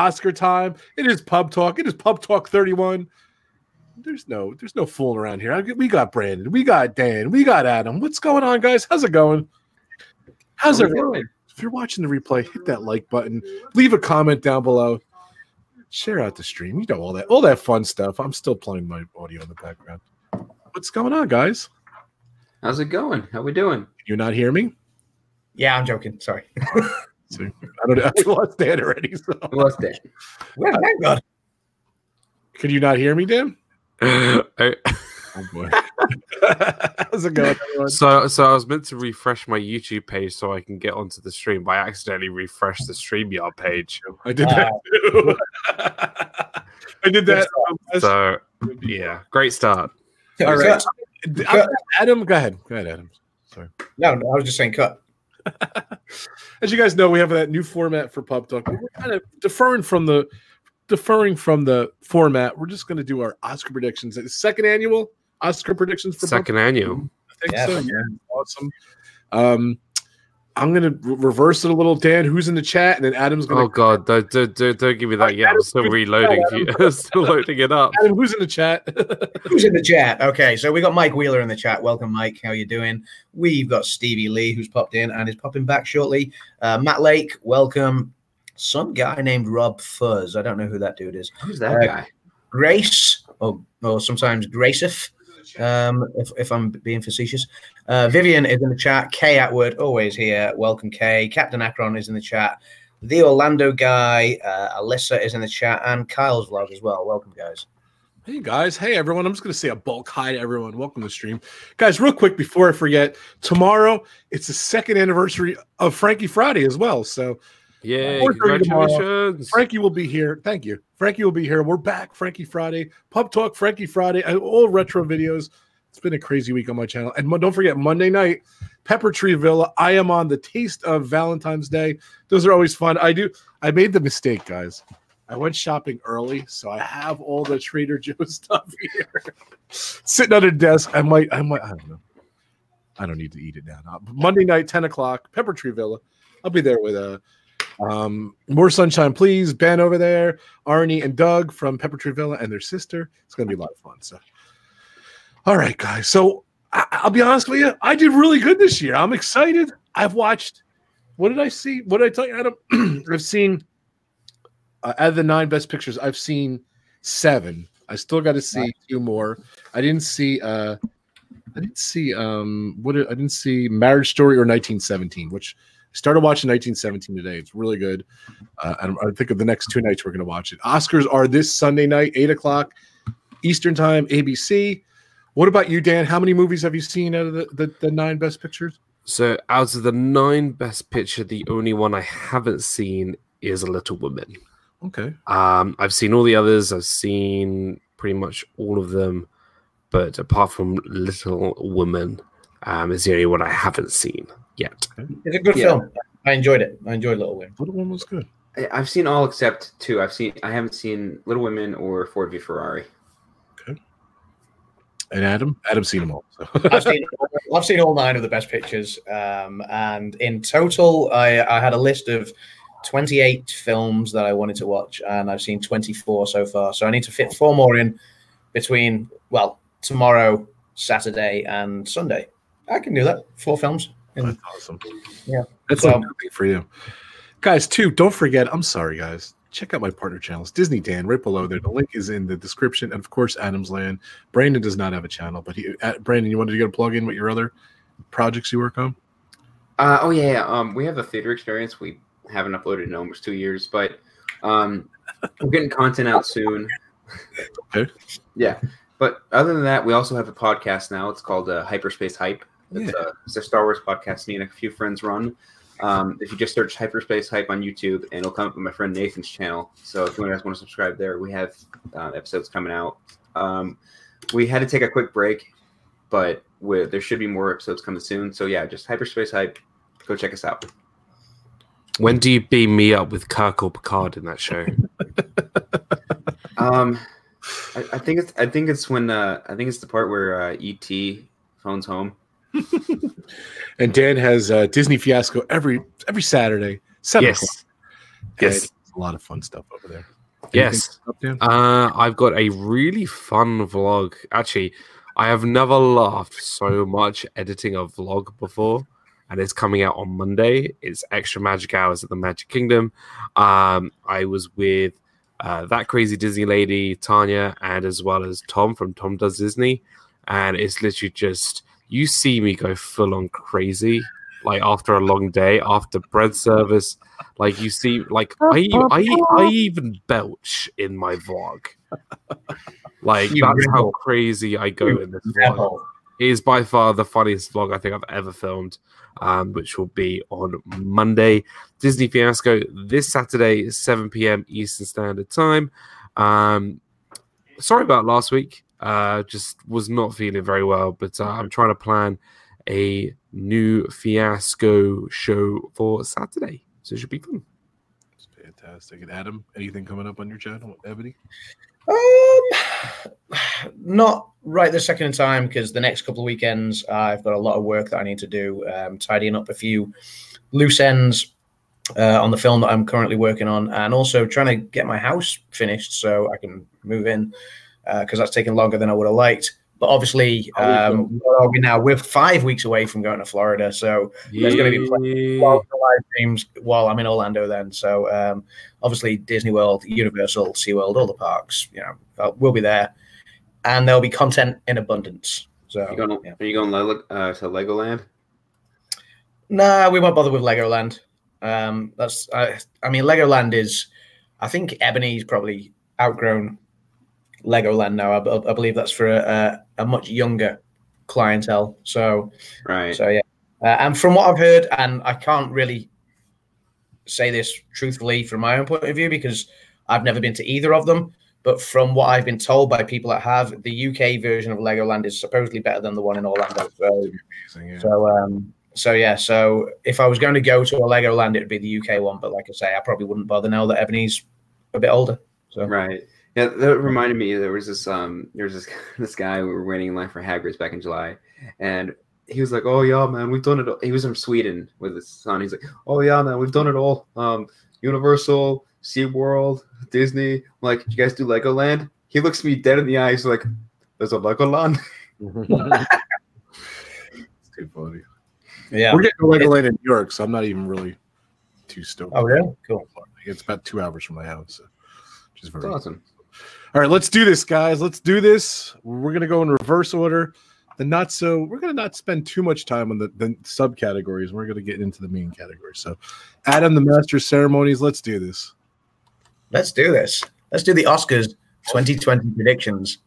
Oscar time. It is pub talk. It is pub talk 31. There's no there's no fooling around here. We got Brandon, we got Dan, we got Adam. What's going on, guys? How's it going? How's it going? If you're watching the replay, hit that like button, leave a comment down below, share out the stream. You know all that all that fun stuff. I'm still playing my audio in the background. What's going on, guys? How's it going? How we doing? You not hear me? Yeah, I'm joking. Sorry. See, I don't know. I lost Dan already. So. What's that? well, thank God. Can you not hear me, Dan? I- Oh boy. How's it going, everyone? so, so I was meant to refresh my YouTube page so I can get onto the stream, but I accidentally refreshed the StreamYard page. I did that ah. too. I did that. So, yeah, great start. All right. Cut. I'm- Adam, go ahead. Go ahead, Adam. Sorry. No, no, I was just saying cut. As you guys know, we have that new format for Pub Talk. We're kind of deferring from the deferring from the format. We're just going to do our Oscar predictions. It's second annual Oscar predictions for Pub Second annual. I think Yeah. so. Yeah, awesome. Um, I'm gonna re- reverse it a little, Dan. Who's in the chat, and then Adam's gonna. Oh god, don't, don't, don't, don't give me that yet. I'm still reloading. I'm still loading it up. Adam, who's in the chat? Who's in the chat? Okay, so we got Mike Wheeler in the chat. Welcome, Mike. How you doing? We've got Stevie Lee, who's popped in and is popping back shortly. Uh, Matt Lake, welcome. Some guy named Rob Fuz. I don't know who that dude is. Who's that Uh, guy? Grace, or, or sometimes Gracef, um, if, if I'm being facetious. Uh, Vivian is in the chat. Kay Atwood, always here. Welcome, Kay. Captain Akron is in the chat. The Orlando guy, uh, Alyssa is in the chat, and Kyle's vlog as well. Welcome, guys. Hey guys, hey everyone. I'm just gonna say a bulk hi to everyone. Welcome to the stream, guys. Real quick before I forget, tomorrow it's the second anniversary of Frankie Friday as well. So Yay, 4:30 tomorrow. congratulations. Frankie will be here. Thank you. Frankie will be here. We're back. Frankie Friday, Pub Talk, Frankie Friday, all retro videos. It's been a crazy week on my channel. And don't forget, Monday night, Pepper Tree Villa. I am on the Taste of Valentine's Day. Those are always fun. I do. I made the mistake, guys. I went shopping early, so I have all the Trader Joe's stuff here, sitting on a desk. I might. I might. I don't know. I don't need to eat it now. Monday night, ten o'clock, Pepper Tree Villa. I'll be there with uh, um, more sunshine, please. Ben over there, Arnie and Doug from Pepper Tree Villa and their sister. It's going to be a lot of fun. So, all right, guys. So I- I'll be honest with you. I did really good this year. I'm excited. I've watched. What did I see? What did I tell you, Adam? I've seen uh, out of the nine best pictures. I've seen seven. I still got to see two more. I didn't see. uh I didn't see. Um, what did, I didn't see Marriage Story or 1917, which started watching 1917 today. It's really good. Uh, and I think of the next two nights we're going to watch it. Oscars are this Sunday night, eight o'clock Eastern Time, ABC. What about you, Dan? How many movies have you seen out of the, the, the nine best pictures? So, out of the nine best picture, the only one I haven't seen is A Little Woman. Okay. Um, I've seen all the others. I've seen pretty much all of them, but apart from Little Woman, um, is the only one I haven't seen yet. It's a good Yeah. film. I enjoyed it. I enjoyed Little Women. Little one was good. I- I've seen all except two. I've seen. I haven't seen Little Women or Ford v Ferrari. Okay. And Adam? Adam's seen them all. So. I've seen I've seen all nine of the best pictures, um, and in total, I, I had a list of 28 films that I wanted to watch, and I've seen 24 so far. So I need to fit four more in between well tomorrow, Saturday, and Sunday. I can do that. Four films. In- That's awesome. Yeah. That's So- a for you. Guys, too, don't forget, I'm sorry, guys. Check out my partner channels, Disney Dan, right below there. The link is in the description. And of course, Adam's Land. Brandon does not have a channel, but he, uh, Brandon, you wanted to get a plug in with your other projects you work on? Uh, oh yeah, yeah. Um, we have a theater experience. We haven't uploaded in almost two years, but um, we're getting content out soon. Okay. Yeah, but other than that, we also have a podcast now. It's called uh, Hyperspace Hype. It's, a, it's a Star Wars podcast me and a few friends run. Um, if you just search Hyperspace Hype on YouTube, and it'll come up with my friend Nathan's channel. So if you guys want to subscribe there, we have uh, episodes coming out. Um, we had to take a quick break, but there should be more episodes coming soon. So yeah, just Hyperspace Hype. Go check us out. When do you beam me up with Kirk or Picard in that show? Um, I, I think it's I think it's when uh, I think it's the part where uh, ET phones home. And Dan has uh, Disney Fiasco every every Saturday, seven o'clock. yes. Yes. A lot of fun stuff over there. Yes. Anything Dan? Uh, I've got a really fun vlog. Actually, I have never laughed so much editing a vlog before, and it's coming out on Monday. It's Extra Magic Hours at the Magic Kingdom. Um, I was with uh, that crazy Disney lady, Tanya, and as well as Tom from Tom Does Disney. And it's literally just you see me go full on crazy, like after a long day, after bread service. Like you see, like I, I, I even belch in my vlog. Like You that's how crazy I go You in this vlog. It is by far the funniest vlog I think I've ever filmed, um, which will be on Monday. Disney Fiasco this Saturday, 7 p.m. Eastern Standard Time. Um, sorry about last week. Uh, just was not feeling very well, but uh, I'm trying to plan a new Fiasco show for Saturday, so it should be fun. It's fantastic. And Adam, anything coming up on your channel, Ebony? Um, not right this second in time because the next couple of weekends I've got a lot of work that I need to do, um, tidying up a few loose ends uh, on the film that I'm currently working on, and also trying to get my house finished so I can move in because that's taken longer than I would have liked. But obviously, um, where are we now? We're five weeks away from going to Florida, so There's gonna be Yeah. well, the live streams while I'm in Orlando then. So um, obviously Disney World, Universal, SeaWorld, all the parks, you know, uh, we'll be there. And there'll be content in abundance. So You going? yeah. Are you going Lego, uh, to Legoland? Nah, we won't bother with Legoland. Um, that's I, I mean Legoland is I think Ebony's probably outgrown Legoland now. I, I believe that's for a, a, a much younger clientele. So Right. So yeah, uh, and from what I've heard, and I can't really say this truthfully from my own point of view because I've never been to either of them. But from what I've been told by people that have, the UK version of Legoland is supposedly better than the one in Orlando. So, Amazing, yeah. so, um, so yeah. So if I was going to go to a Legoland, it would be the UK one. But like I say, I probably wouldn't bother now that Ebony's a bit older. So Right. Yeah, that reminded me. There was this um, there was this this guy we were waiting in line for Hagrid's back in July, and he was like, "Oh yeah, man, we've done it." All. He was from Sweden with his son. He's like, "Oh yeah, man, we've done it all. Um, Universal, SeaWorld, Disney. I'm like, you guys do Legoland?" He looks me dead in the eyes, like, "There's a Legoland." it's too funny. yeah. We're getting to Legoland in New York, so I'm not even really too stoked. Oh yeah, Cool. It's about two hours from my house, so, which is That's very awesome. All right, let's do this, guys. Let's do this. We're gonna go in reverse order. The not so we're gonna not spend too much time on the, the subcategories. We're gonna get into the main categories. So, Adam, the master ceremonies. Let's do this. Let's do this. Let's do the Oscars 2020 predictions.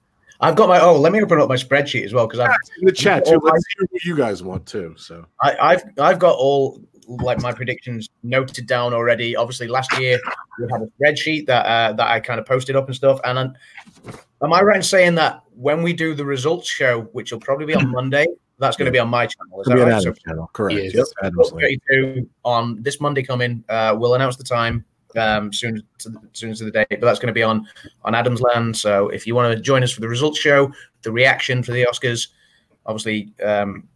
I've got my oh, let me open up my spreadsheet as well because I've In the chat too. Let's hear what you guys want too. So, I, I've I've got all like my predictions noted down already. Obviously, last year we had a spreadsheet that uh, that I kind of posted up and stuff. And I'm, am I right in saying that when we do the results show, which will probably be on Monday, that's going to be on my channel? Is it'll that right? So channel. Correct. Yep. Adam's on this Monday coming. Uh, we'll announce the time um, soon to the, soon to the day, but that's going to be on on Adam's Land. So if you want to join us for the results show, the reaction for the Oscars, obviously um,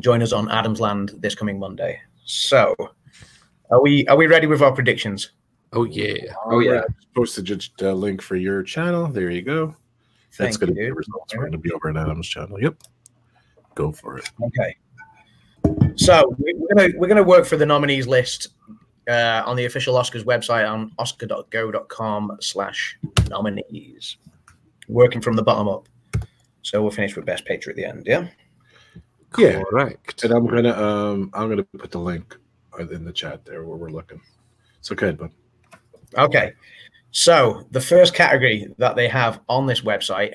join us on Adam's Land this coming Monday. So are we are we ready with our predictions? Oh yeah. Oh yeah. Posted just a link for your channel. There you go. That's going to be the results. We're going to be over at Adam's channel. Yep. Go for it. Okay. So we- we're gonna we're gonna work for the nominees list uh, on the official Oscars website on oscar.go.com slash nominees. Working from the bottom up. So we'll finish with best picture at the end, yeah? Yeah. Correct. And I'm gonna um I'm gonna put the link in the chat there where we're looking. So go ahead, bud. Okay. So the first category that they have on this website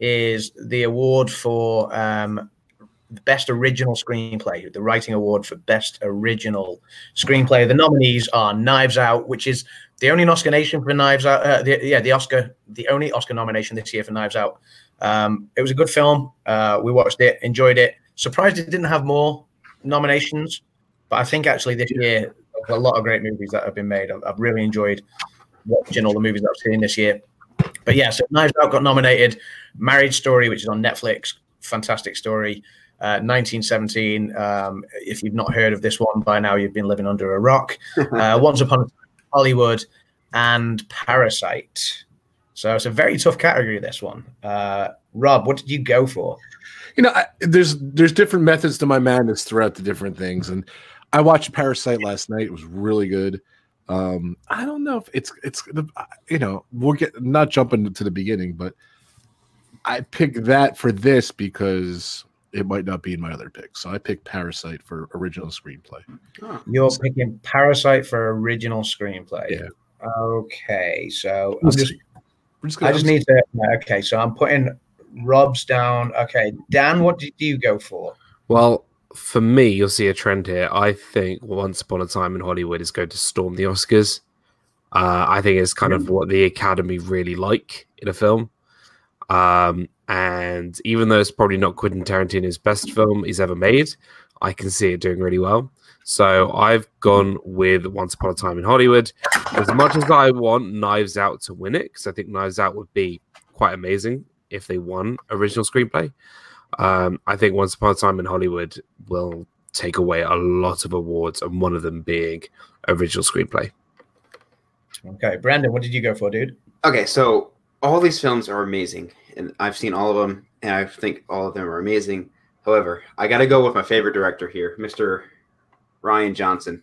is the award for um, the best original screenplay, the writing award for best original screenplay. The nominees are Knives Out, which is the only Oscar nomination for Knives Out. Uh, the, yeah, the Oscar, the only Oscar nomination this year for Knives Out. Um, it was a good film. Uh, we watched it, enjoyed it. Surprised it didn't have more nominations, but I think actually this year a lot of great movies that have been made. I've, I've really enjoyed watching all the movies that I've seen this year. But yeah, so Knives Out got nominated. Marriage Story, which is on Netflix, fantastic story. Uh, 1917. Um, if you've not heard of this one by now, you've been living under a rock. Uh, Once Upon a Time Hollywood, and Parasite. So it's a very tough category. This one, uh, Rob, what did you go for? You know, I, there's there's different methods to my madness throughout the different things, and I watched Parasite last night. It was really good. Um, I don't know if it's it's you know we'll get not jumping to the beginning, but I picked that for this because it might not be in my other picks. So I picked Parasite for original screenplay. Huh. You're picking Parasite for original screenplay. Yeah. Okay, so I'm just We're just I just need to. Okay, so I'm putting Rob's down. Okay, Dan, what did you go for? Well, for me, you'll see a trend here. I think Once Upon a Time in Hollywood is going to storm the Oscars. Uh, I think it's kind of what the Academy really like in a film. Um, and even though it's probably not Quentin Tarantino's best film he's ever made, I can see it doing really well. So I've gone with Once Upon a Time in Hollywood. As much as I want Knives Out to win it, because I think Knives Out would be quite amazing if they won original screenplay. Um, I think Once Upon a Time in Hollywood will take away a lot of awards, and one of them being original screenplay. Okay, Brandon, what did you go for, dude? Okay, so all these films are amazing, and I've seen all of them, and I think all of them are amazing. However, I got to go with my favorite director here, Mr. Rian Johnson.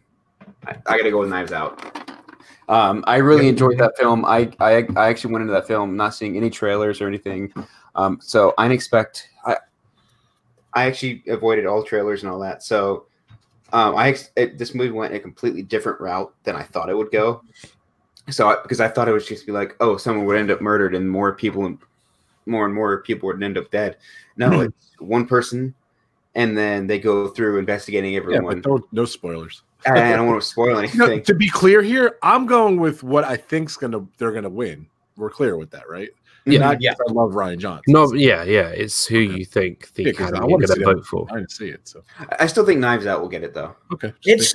I, I got to go with Knives Out. Um, I really enjoyed that film. I, I I actually went into that film not seeing any trailers or anything, um, so I expect. I I actually avoided all trailers and all that. So um, I ex- it, this movie went a completely different route than I thought it would go. So I, because I thought it would just be like, oh, someone would end up murdered and more people, more and more people would end up dead. No, it's one person, and then they go through investigating yeah, everyone. don't, no spoilers. And I don't want to spoil You know, anything. to be clear here, I'm going with what I think's gonna they're gonna win. We're clear with that, right? Yeah. Not Yeah. 'cause I love Rian Johnson. No, yeah, yeah. It's who you think the Yeah, 'cause I Academy are wanna gonna vote for. I didn't see it, so I still think Knives Out will get it though. okay. It's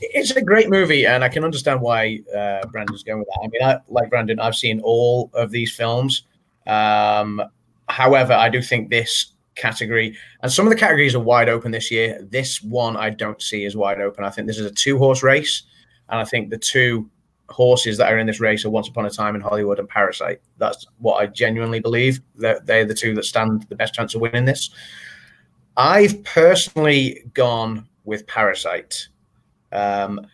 it's a great movie, and I can understand why uh, Brandon's going with that. I mean, I, like Brandon, I've seen all of these films. Um, however, I do think this category, and some of the categories are wide open this year. This one I don't see as wide open. I think this is a two horse race, and I think the two horses that are in this race are Once Upon a Time in Hollywood and Parasite. That's what I genuinely believe. That they're the two that stand the best chance of winning this. I've personally gone with Parasite. Um,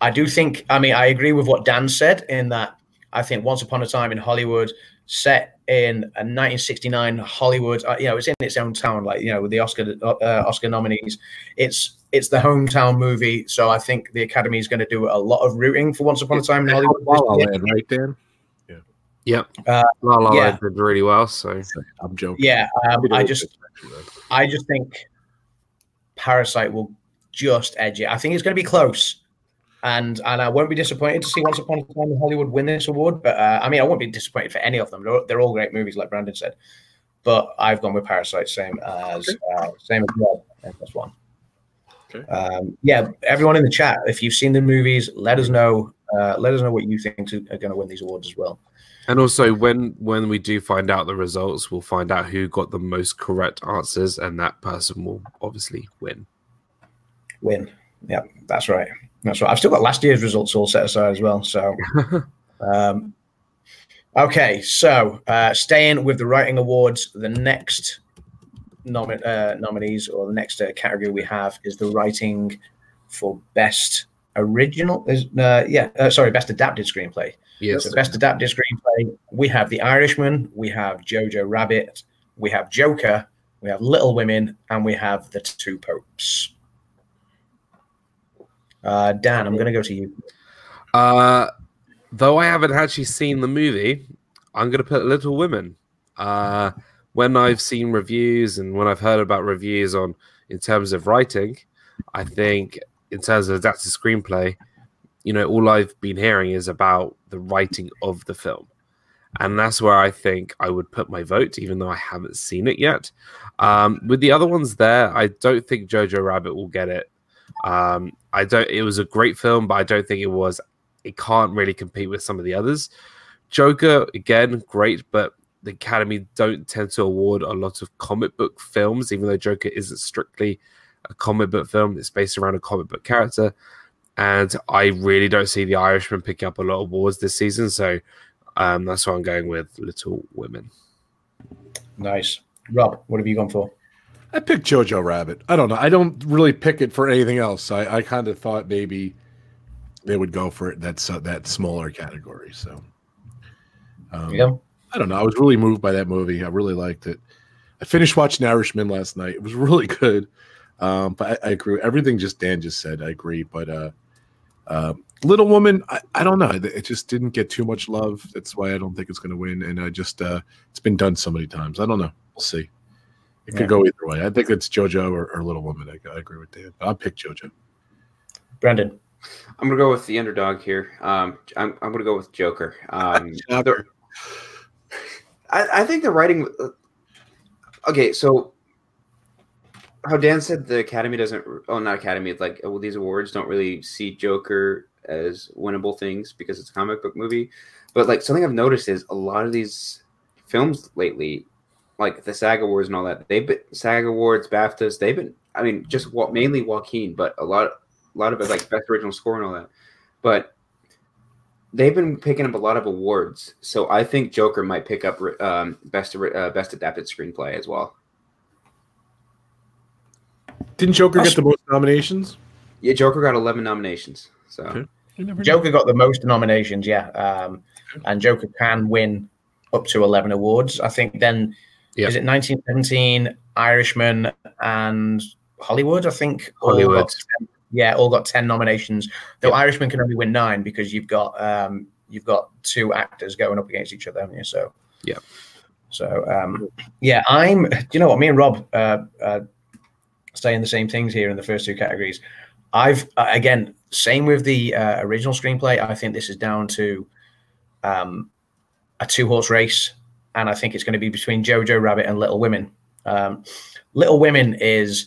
I do think, I mean, I agree with what Dan said in that I think Once Upon a Time in Hollywood, set in a 1969 Hollywood, uh, you know, it's in its own town, like you know, with the Oscar uh, Oscar nominees. It's it's the hometown movie, so I think the Academy is going to do a lot of rooting for Once Upon a Time in Hollywood. La La. Land, right, Dan? Yep. Uh, La La yeah. Land did really well. So I'm joking. Yeah, um, I just I just think Parasite will just edge it. I think it's going to be close, and and I won't be disappointed to see Once Upon a Time in Hollywood win this award. But uh, I mean, I won't be disappointed for any of them. They're, they're all great movies, like Brandon said. But I've gone with Parasite, same as uh, same as Rob. That's one. Okay. Um, yeah, everyone in the chat, if you've seen the movies, let us know. Uh, let us know what you think to- are going to win these awards as well. And also, when when we do find out the results, we'll find out who got the most correct answers, and that person will obviously win. Win. Yeah, that's right. That's right. I've still got last year's results all set aside as well. So, um, okay. So, uh, staying with the writing awards, the next nomi- uh, nominees or the next uh, category we have is the writing for best original. Is uh, yeah, uh, sorry, best adapted screenplay. Yes. So best adapted screenplay, we have The Irishman, we have Jojo Rabbit, we have Joker, we have Little Women, and we have The Two Popes. Uh, Dan, I'm going to go to you. Uh, though I haven't actually seen the movie, I'm going to put Little Women. Uh, when I've seen reviews and when I've heard about reviews on in terms of writing, I think in terms of adapted screenplay, you know, all I've been hearing is about the writing of the film. And that's where I think I would put my vote, even though I haven't seen it yet. Um, with the other ones there, I don't think Jojo Rabbit will get it. Um, I don't. It was a great film, but I don't think it was. It can't really compete with some of the others. Joker again, great, but the Academy don't tend to award a lot of comic book films, even though Joker isn't strictly a comic book film. It's based around a comic book character. and I really don't see the Irishman picking up a lot of awards this season. So um, that's why I'm going with Little Women. Nice, Rob. What have you gone for? I picked Jojo Rabbit. I don't know. I don't really pick it for anything else. I, I kind of thought maybe they would go for it. That's uh, that smaller category. So, um, Yeah. I don't know. I was really moved by that movie. I really liked it. I finished watching Irishman last night. It was really good. Um, but I, I agree. Everything just Dan just said, I agree. But uh, uh, Little Woman, I, I don't know. It just didn't get too much love. That's why I don't think it's going to win. And I just, uh, it's been done so many times. I don't know. We'll see. It could Yeah. go either way. I think it's JoJo or, or Little Woman. I, I agree with Dan. I'll pick JoJo. Brandon. I'm gonna go with the underdog here. Um, I'm, I'm gonna go with Joker. Um, the- I, I think the writing. uh, Okay, so how Dan said the Academy doesn't. Oh, not Academy. It's like well, these awards don't really see Joker as winnable things because it's a comic book movie. But like something I've noticed is a lot of these films lately, like the SAG Awards and all that, they've been SAG Awards, BAFTAs. They've been. I mean, just what mainly Joaquin, but a lot, a lot of it like best original score and all that. But they've been picking up a lot of awards, so I think Joker might pick up um, best uh, best adapted screenplay as well. Didn't Joker That's- get the most nominations? Yeah, Joker got eleven nominations. So Okay. You never know. Joker got the most nominations, yeah. Um, and Joker can win up to 11 awards. I think then, Yeah. is it 1917, Irishman, and Hollywood? I think. Hollywood. got 10 yeah, all got 10 nominations. Though Irishman can only win nine because you've got um, you've got two actors going up against each other, haven't you? So, Yeah. So, um, yeah, I'm. Do you know what? Me and Rob uh, uh, saying the same things here in the first two categories. I've uh, again same with the uh, original screenplay. I think this is down to um, a two horse race, and I think it's going to be between Jojo Rabbit and Little Women. Um, Little Women is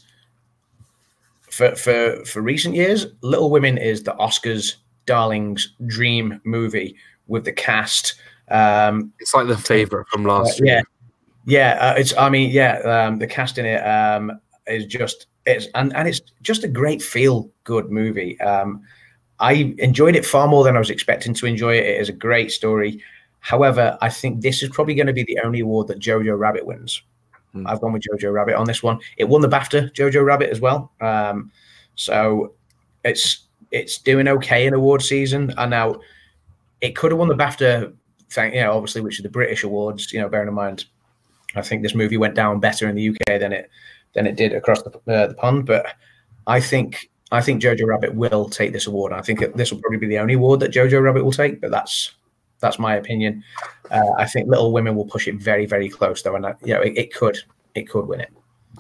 for for for recent years. Little Women is the Oscars darlings dream movie with the cast. Um, It's like the favorite from last uh, year. yeah, yeah. Uh, it's. I mean, yeah. Um, the cast in it um, is just it's and and it's just a great feel good movie. Um, I enjoyed it far more than I was expecting to enjoy it. It is a great story. However, I think this is probably going to be the only award that Jojo Rabbit wins. Hmm. I've gone with Jojo Rabbit on this one. It won the BAFTA, Jojo Rabbit as well. Um, so it's it's doing okay in award season. And now it could have won the BAFTA, thank you know, obviously, which is the British awards. You know, bearing in mind, I think this movie went down better in the UK than it than it did across the, uh, the pond. But I think I think Jojo Rabbit will take this award. I think it, this will probably be the only award that Jojo Rabbit will take. But that's that's my opinion. Uh, I think Little Women will push it very very close though, and I, you know it, it could it could win it.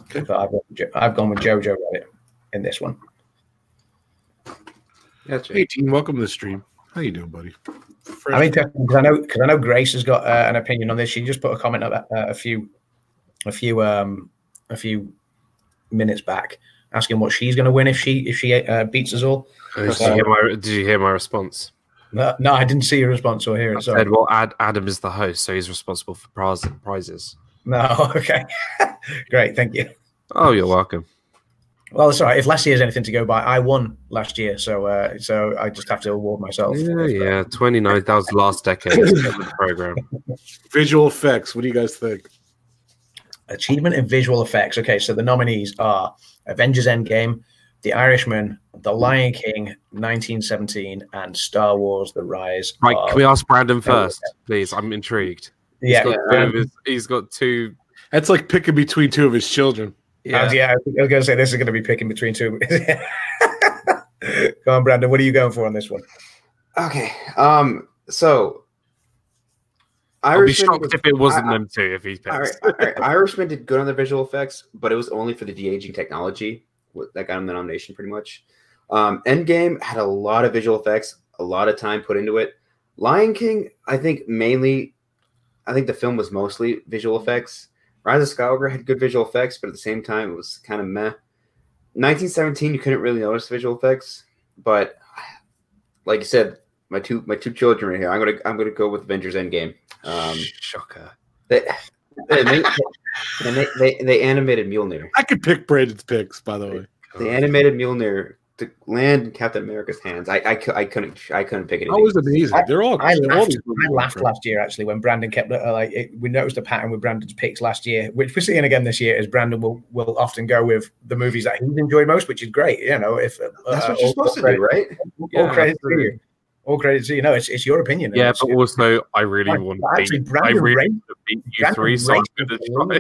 Okay. But I've, gone with I've gone with Jojo Rabbit in this one. that's Hey, team, welcome to the stream. How you doing, buddy? I mean, because I know because I know Grace has got uh, an opinion on this. She just put a comment up uh, a few, a few, um, a few minutes back, asking what she's going to win if she if she uh, beats us all. Did you, hear my, did you hear my response? No, no, I didn't see your response or hear it. Sorry. said, well, Ad, Adam is the host, so he's responsible for prize, prizes. No, okay, great, thank you. Oh, you're welcome. Well, it's all right. If last year has anything to go by, I won last year, so uh, so I just have to award myself. Yeah, yeah. 29, that was last decade of the program. Visual effects. What do you guys think? Achievement in visual effects. Okay, so the nominees are Avengers Endgame, The Irishman, The Lion King, 1917, and Star Wars: The Rise. Right, of... can we ask Brandon first, please? I'm intrigued. He's yeah, got two um, of his- he's got two. That's like picking between two of his children. I was, yeah, I was going to say this is going to be picking between two. Go on, Brandon. What are you going for on this one? okay. Um, so I'd be Irishman shocked was- if it wasn't I- I- them too. If he picks. All right, all right. Irishman did good on the visual effects, but it was only for the de aging technology What- that got him the nomination, pretty much. Um, Endgame had a lot of visual effects, a lot of time put into it. Lion King, I think mainly, I think the film was mostly visual effects. Rise of Skywalker had good visual effects, but at the same time, it was kind of meh. 1917, you couldn't really notice the visual effects, but like you said, my two my two children right here. I'm gonna I'm gonna go with Avengers Endgame. Um, Shocker. they, they, and they, they, they animated Mjolnir. I could pick Brandon's picks, by the way. The animated Mjolnir to land in Captain America's hands, I I, I couldn't I couldn't pick it. That was amazing. They're all. I they're all laughed, these I laughed last year actually when Brandon kept uh, like it, we noticed a pattern with Brandon's picks last year, which we're seeing again this year. Is Brandon will will often go with the movies that he's enjoyed most, which is great. You know, if uh, That's uh, what you're all- supposed to do, right? All Yeah, credit to you. All credit to you. No, it's it's your opinion. Yeah, it's- but also I really Like, want actually, to beat, I Brandon really Ray- to beat you Brandon three, so I'm Ray-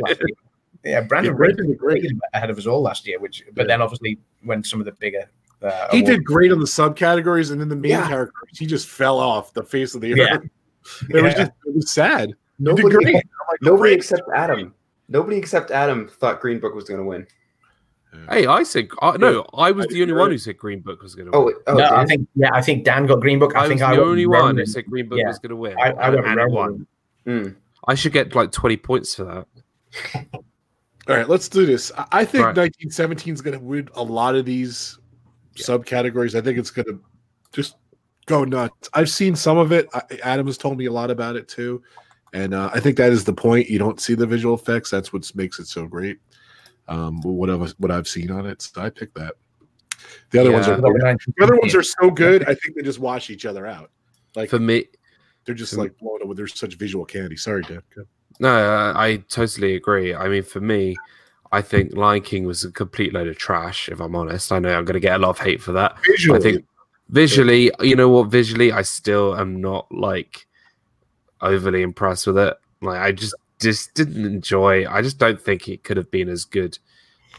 Yeah, Brandon Yeah, Ray did great. was ahead of us all last year, which but Yeah. then obviously when some of the bigger uh, He did great on the subcategories, and then the main Yeah. characters, he just fell off the face of the Yeah. earth. It was just it was sad. Nobody, like, nobody except Adam. Nobody except Adam thought Green Book was going to win. Hey, I said uh, no. I was the only one who said Green Book was going to Oh, win. wait, oh, no, I think yeah, I think Dan got Green Book. I, I, think was I the only Roman. one who said Green Book Yeah. was going to win, I, I went and it Roman. won. Mm. I should get like twenty points for that. All right, let's do this. I- I think Right. 1917 is going to win a lot of these subcategories. I think it's going to just go nuts. I've seen some of it. I, Adam has told me a lot about it too, and uh, I think that is the point. You don't see the visual effects. That's what makes it so great. Um, what I've what I've seen on it, so I picked that. The other ones are the other ones are so good. I think they just wash each other out. Like For me, they're just like blown away. There's such visual candy. Sorry, Dan. No, uh, I totally agree. I mean, for me, I think Lion King was a complete load of trash. If I'm honest, I know I'm going to get a lot of hate for that. Visually, I think visually, you know what? Visually, I still am not like overly impressed with it. Like, I just just didn't enjoy. I just don't think it could have been as good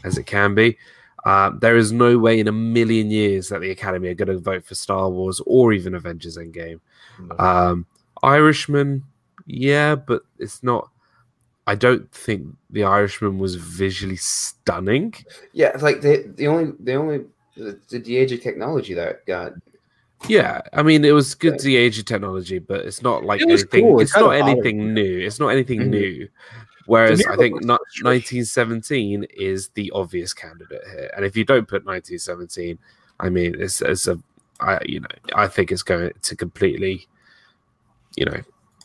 as it can be. Uh, there is no way in a million years that the Academy are going to vote for Star Wars or even Avengers Endgame. Um, Irishman, yeah, but it's not. I don't think the Irishman was visually stunning. Yeah, like the the only the only the, the de-age of technology that got Yeah, I mean it was good to the age of technology, but it's not like It anything. cool. It It's not bothered anything new. It's not anything Mhm. new. Whereas I think not 1917 is the obvious candidate here, and if you don't put 1917, I mean it's it's a, I you know I think it's going to completely, you know,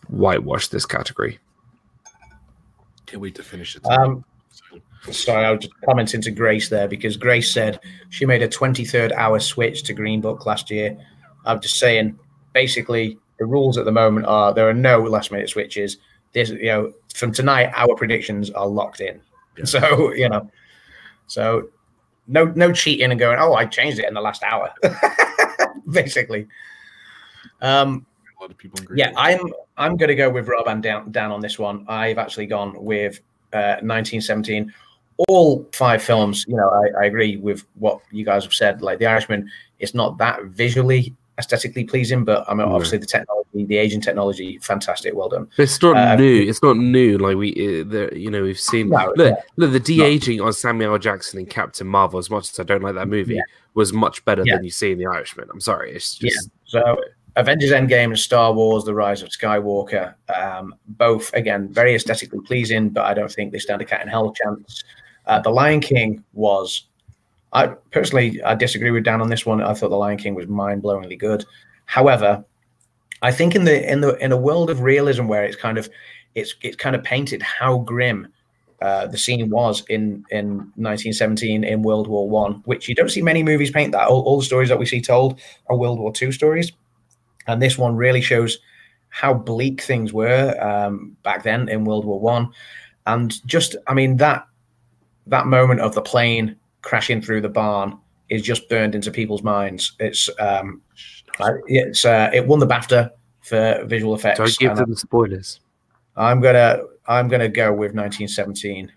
whitewash this category. can't wait to finish it. Um, Sorry, I was just commenting to Grace there because Grace said she made a 23rd hour switch to Green Book last year. I'm just saying, basically, the rules at the moment are there are no last minute switches. This, you know, from tonight, our predictions are locked in. Yeah. So, you know, so no, no cheating and going, oh, I changed it in the last hour. basically. Um, a lot of people agree. yeah, I'm I'm going to go with Rob and Dan, Dan on this one. I've actually gone with uh, 1917. All five films, you know, I, I agree with what you guys have said. Like The Irishman, it's not that visually aesthetically pleasing, but I mean, obviously the technology, the Asian technology, fantastic, well done. But it's not Uh, new. It's not new. Like we, uh, the, you know, we've seen. No, look, yeah. look, the de aging on Samuel L. Jackson in Captain Marvel. As much as I don't like that movie, Yeah. was much better Yeah. than you see in The Irishman. I'm sorry, it's Yeah. just So Avengers Endgame and Star Wars: The Rise of Skywalker, um, both again very aesthetically pleasing, but I don't think they stand a cat in hell chance. Uh, the Lion King was, I personally I disagree with Dan on this one. I thought The Lion King was mind blowingly good. However, I think in the in the in a world of realism where it's kind of it's it's kind of painted how grim uh, the scene was in in 1917 in World War One, which you don't see many movies paint that. All, all the stories that we see told are World War Two stories, and this one really shows how bleak things were um, back then in World War One, and just I mean that that moment of the plane crashing through the barn is just burned into people's minds. It's um, it's uh, it won the BAFTA for visual effects. don't give them spoilers. I'm gonna I'm gonna go with 1917.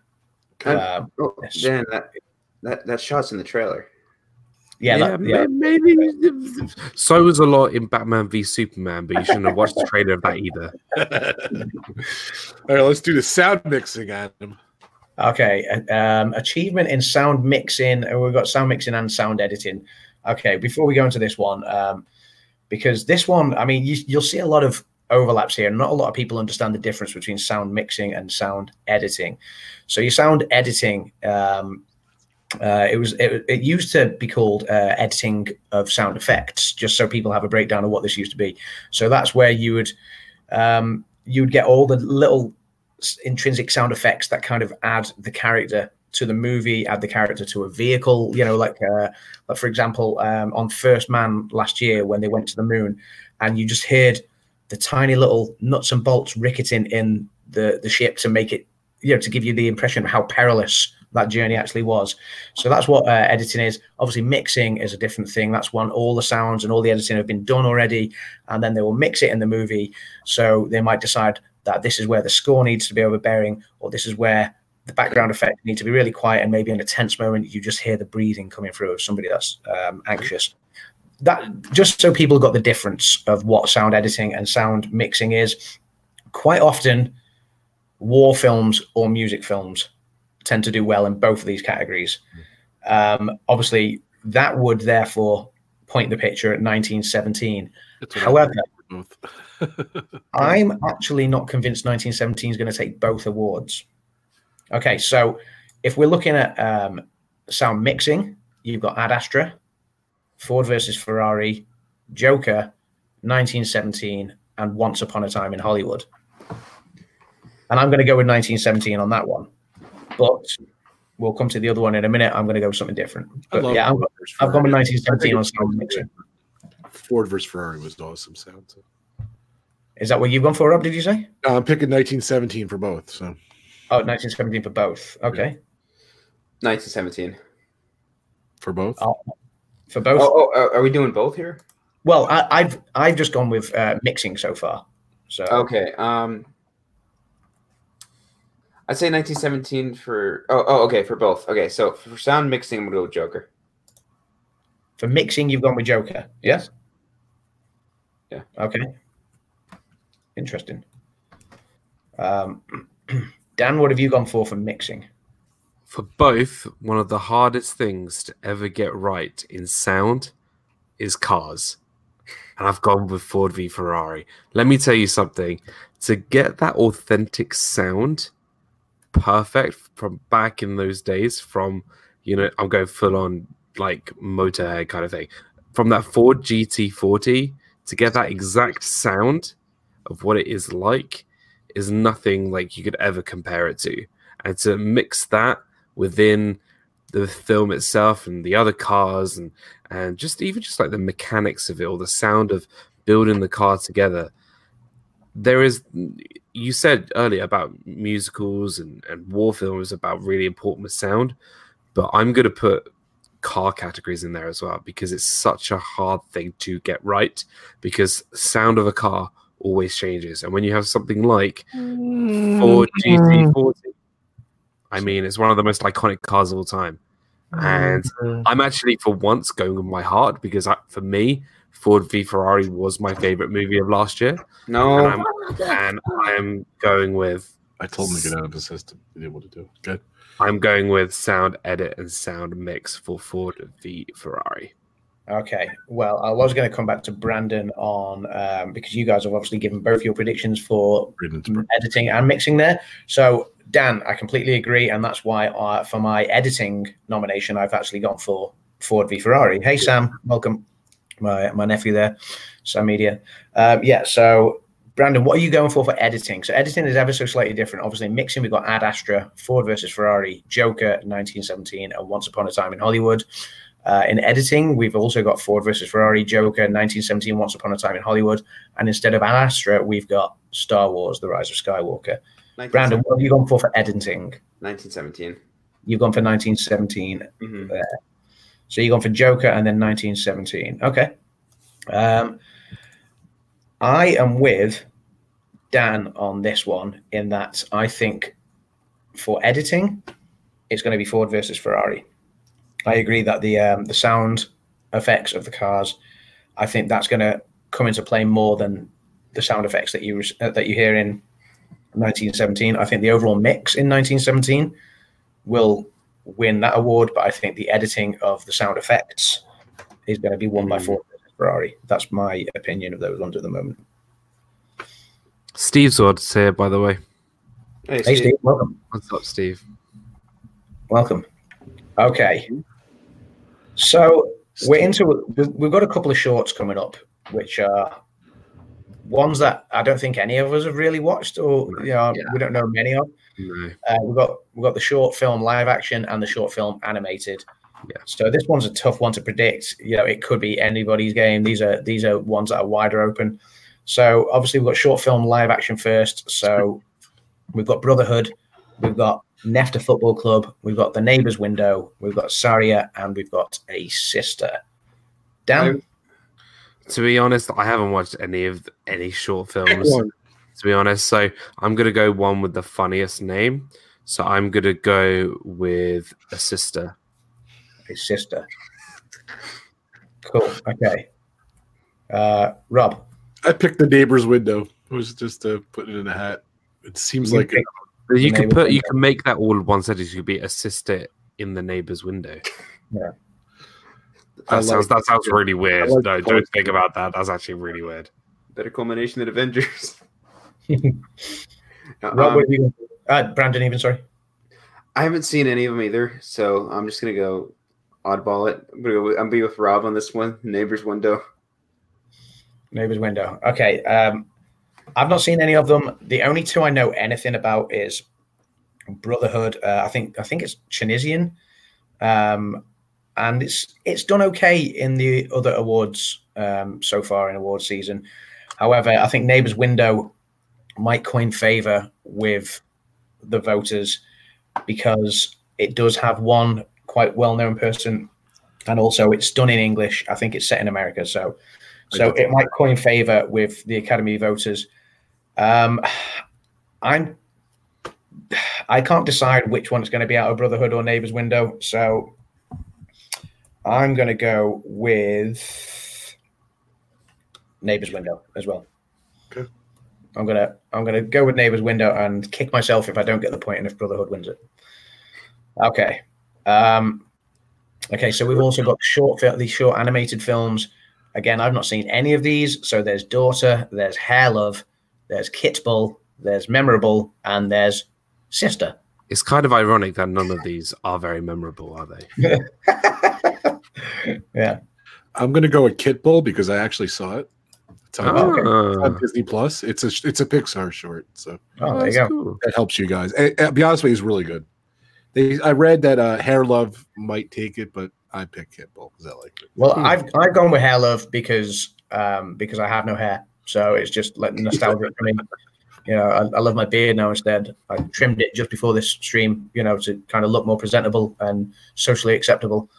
Kind Um, Oh, Yes. Dan, that, that that shot's in the trailer. yeah, that- yeah. maybe. So was a lot in Batman v Superman, but you shouldn't have watched the trailer of that either. All right, let's do the sound mixing, Adam. Okay, um, achievement in sound mixing. uh, We've got sound mixing and sound editing. Okay, before we go into this one, um, because this one, I mean, you, you'll see a lot of overlaps here. Not a lot of people understand the difference between sound mixing and sound editing. So your sound editing, um, uh, it was it, it used to be called uh, editing of sound effects, just so people have a breakdown of what this used to be. So that's where you would um, you would get all the little intrinsic sound effects that kind of add the character to the movie, add the character to a vehicle. You know, like uh, like for example, um, on First Man last year when they went to the moon, and you just heard the tiny little nuts and bolts ricketing in the the ship to make it, you know, to give you the impression of how perilous that journey actually was. So that's what uh, editing is. Obviously, mixing is a different thing. That's when all the sounds and all the editing have been done already, and then they will mix it in the movie. So they might decide that this is where the score needs to be overbearing, or this is where the background effect needs to be really quiet, and maybe in a tense moment you just hear the breathing coming through of somebody that's um, anxious. That just so people got the difference of what sound editing and sound mixing is. Quite often, war films or music films tend to do well in both of these categories. Um, obviously, that would therefore point the picture at 1917. However, I'm actually not convinced 1917 is going to take both awards. Okay, so if we're looking at um, sound mixing, you've got Ad Astra, Ford versus Ferrari, Joker, 1917, and Once Upon a Time in Hollywood. And I'm going to go with 1917 on that one. But we'll come to the other one in a minute. I'm going to go with something different. But yeah, I'm, I've gone with 1917 on sound mixing. Ford versus Ferrari was awesome sound. So. Is that what you've gone for, Rob? Did you say? Uh, I'm picking 1917 for both. So. Oh, 1917 for both. Okay. 1917. For both? Oh, for both? Oh, oh, are we doing both here? Well, I, have I've just gone with uh, mixing so far. So okay. Um, I'd say 1917 for. Oh, oh, okay, for both. Okay, so for sound mixing, I'm gonna go with Joker. For mixing, you've gone with Joker. Yes. Yeah. Okay. Interesting. Um, Dan, what have you gone for for mixing? For both, one of the hardest things to ever get right in sound is cars. And I've gone with Ford v Ferrari. Let me tell you something. To get that authentic sound, perfect from back in those days from you know i'm going full on like motorhead kind of thing from that ford gt40 to get that exact sound of what it is like is nothing like you could ever compare it to. And to mix that within the film itself and the other cars and and just even just like the mechanics of it or the sound of building the car together there is you said earlier about musicals and, and war films about really important with sound, but I'm going to put car categories in there as well because it's such a hard thing to get right because sound of a car always changes. And when you have something like Ford GT40, I mean, it's one of the most iconic cars of all time. And mm-hmm. I'm actually, for once, going with my heart because I, for me, Ford v Ferrari was my favorite movie of last year. No, and I'm, and I'm going with. I told him to get out of the system. He didn't want to do it. Good. I'm going with sound edit and sound mix for Ford v Ferrari. Okay. Well, I was going to come back to Brandon on um, because you guys have obviously given both your predictions for editing and mixing there. So, Dan, I completely agree, and that's why uh, for my editing nomination, I've actually gone for Ford v Ferrari. Hey, Sam, welcome my my nephew there, Sam Media. Um, yeah, so Brandon, what are you going for for editing? So editing is ever so slightly different. Obviously, mixing we've got Ad Astra, Ford versus Ferrari, Joker, 1917, and Once Upon a Time in Hollywood. Uh, in editing, we've also got Ford versus Ferrari, Joker, 1917, Once Upon a Time in Hollywood, and instead of Ad Astra, we've got Star Wars: The Rise of Skywalker. Brandon, what have you gone for for editing? 1917. You've gone for 1917. Mm-hmm. So you're going for Joker and then 1917. Okay. Um, I am with Dan on this one in that I think for editing, it's going to be Ford versus Ferrari. I agree that the um, the sound effects of the cars, I think that's going to come into play more than the sound effects that you uh, that you hear in 1917. I think the overall mix in 1917 will win that award, but I think the editing of the sound effects is going to be won by hmm. Ford Ferrari. That's my opinion of those ones at the moment. Steve's what here, by the way. Hey, hey Steve. Steve. Welcome. What's up, Steve? Welcome. Okay. So we're into we've got a couple of shorts coming up, which are ones that I don't think any of us have really watched, or you know, Yeah. we don't know many of. No. Uh, we've got we've got the short film live action and the short film animated. Yeah. So this one's a tough one to predict. You know, it could be anybody's game. These are these are ones that are wider open. So obviously we've got short film live action first. So we've got Brotherhood, we've got Nefta Football Club, we've got The Neighbours Window, we've got Saria, and we've got a sister. Dan, To be honest, I haven't watched any of any short films. one. To be honest, so I'm gonna go one with the funniest name. So I'm gonna go with a sister. a sister. Cool. Okay. Uh, Rob, I picked the neighbor's window. It was just to put it in a hat. It seems you like pick- You can Neighbour's put you can make that all one sentence. You could be assist it in the neighbor's window. Yeah. That sounds like- that sounds really weird. Like no, don't think about that. That's actually really weird. Better culmination than Avengers. Rob, Um, what you? Uh, Brandon, even sorry. I haven't seen any of them either, so I'm just gonna go oddball it. I'm gonna go. With, I'm gonna be with Rob on this one. Neighbor's window. Neighbor's window. Okay. Um, I've not seen any of them. The only two I know anything about is Brotherhood. Uh, I think I think it's Tunisian, um, and it's it's done okay in the other awards um, so far in award season. However, I think Neighbor's Window might coin favor with the voters because it does have one quite well-known person, and also it's done in English. I think it's set in America, so so it might coin favor with the Academy voters. Um, I'm I can't decide which one one's going to be out of Brotherhood or Neighbor's Window, so I'm going to go with Neighbor's Window as well. Okay. I'm gonna I'm gonna go with Neighbor's Window and kick myself if I don't get the point and if Brotherhood wins it. Okay. Um, okay, so we've also got short these short animated films. Again, I've not seen any of these. So there's Daughter, there's Hair Love, there's Kitbull, there's Memorable, and there's Sister. It's kind of ironic that none of these are very memorable, are they? yeah. I'm gonna go with Kitbull because I actually saw it. It's on, Oh, okay. it's on Ah, Disney Plus. It's a it's a Pixar short, so Oh, there you go. cool. that helps you guys. And, and be honest with you, it's really good. They I read that uh, Hair Love might take it, but I picked Kitbull because I like it. Well. I've I've gone with Hair Love because um because I have no hair, so it's just like nostalgic for me. You know, I, I love my beard now instead. I trimmed it just before this stream, you know, to kind of look more presentable and socially acceptable.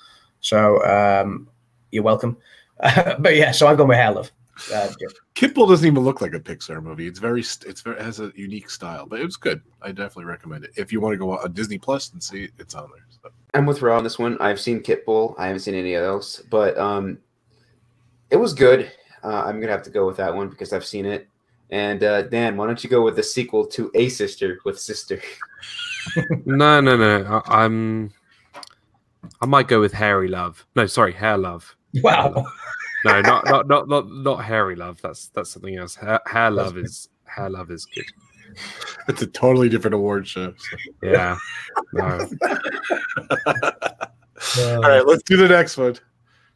So um, you're welcome. but yeah, so I've gone with Hair Love. Uh, yeah. Kit doesn't even look like a Pixar movie. It's very it's very it has a unique style, but it was good. I definitely recommend it if you want to go on Disney Plus and see it, it's on there. So. I'm with Rob on this one. I've seen Kitbull. I haven't seen any else, but um, it was good. Uh, I'm gonna have to go with that one because I've seen it. And uh, Dan, why don't you go with the sequel to A Sister with Sister? No, no, no. I, I'm. I might go with Hairy Love. No, sorry, Hair Love. Wow. No, not not not not not Hairy Love. That's that's something else. Hair, hair Love is Hair Love is good. It's a totally different award show. so. Yeah. No. All right, let's do the next one.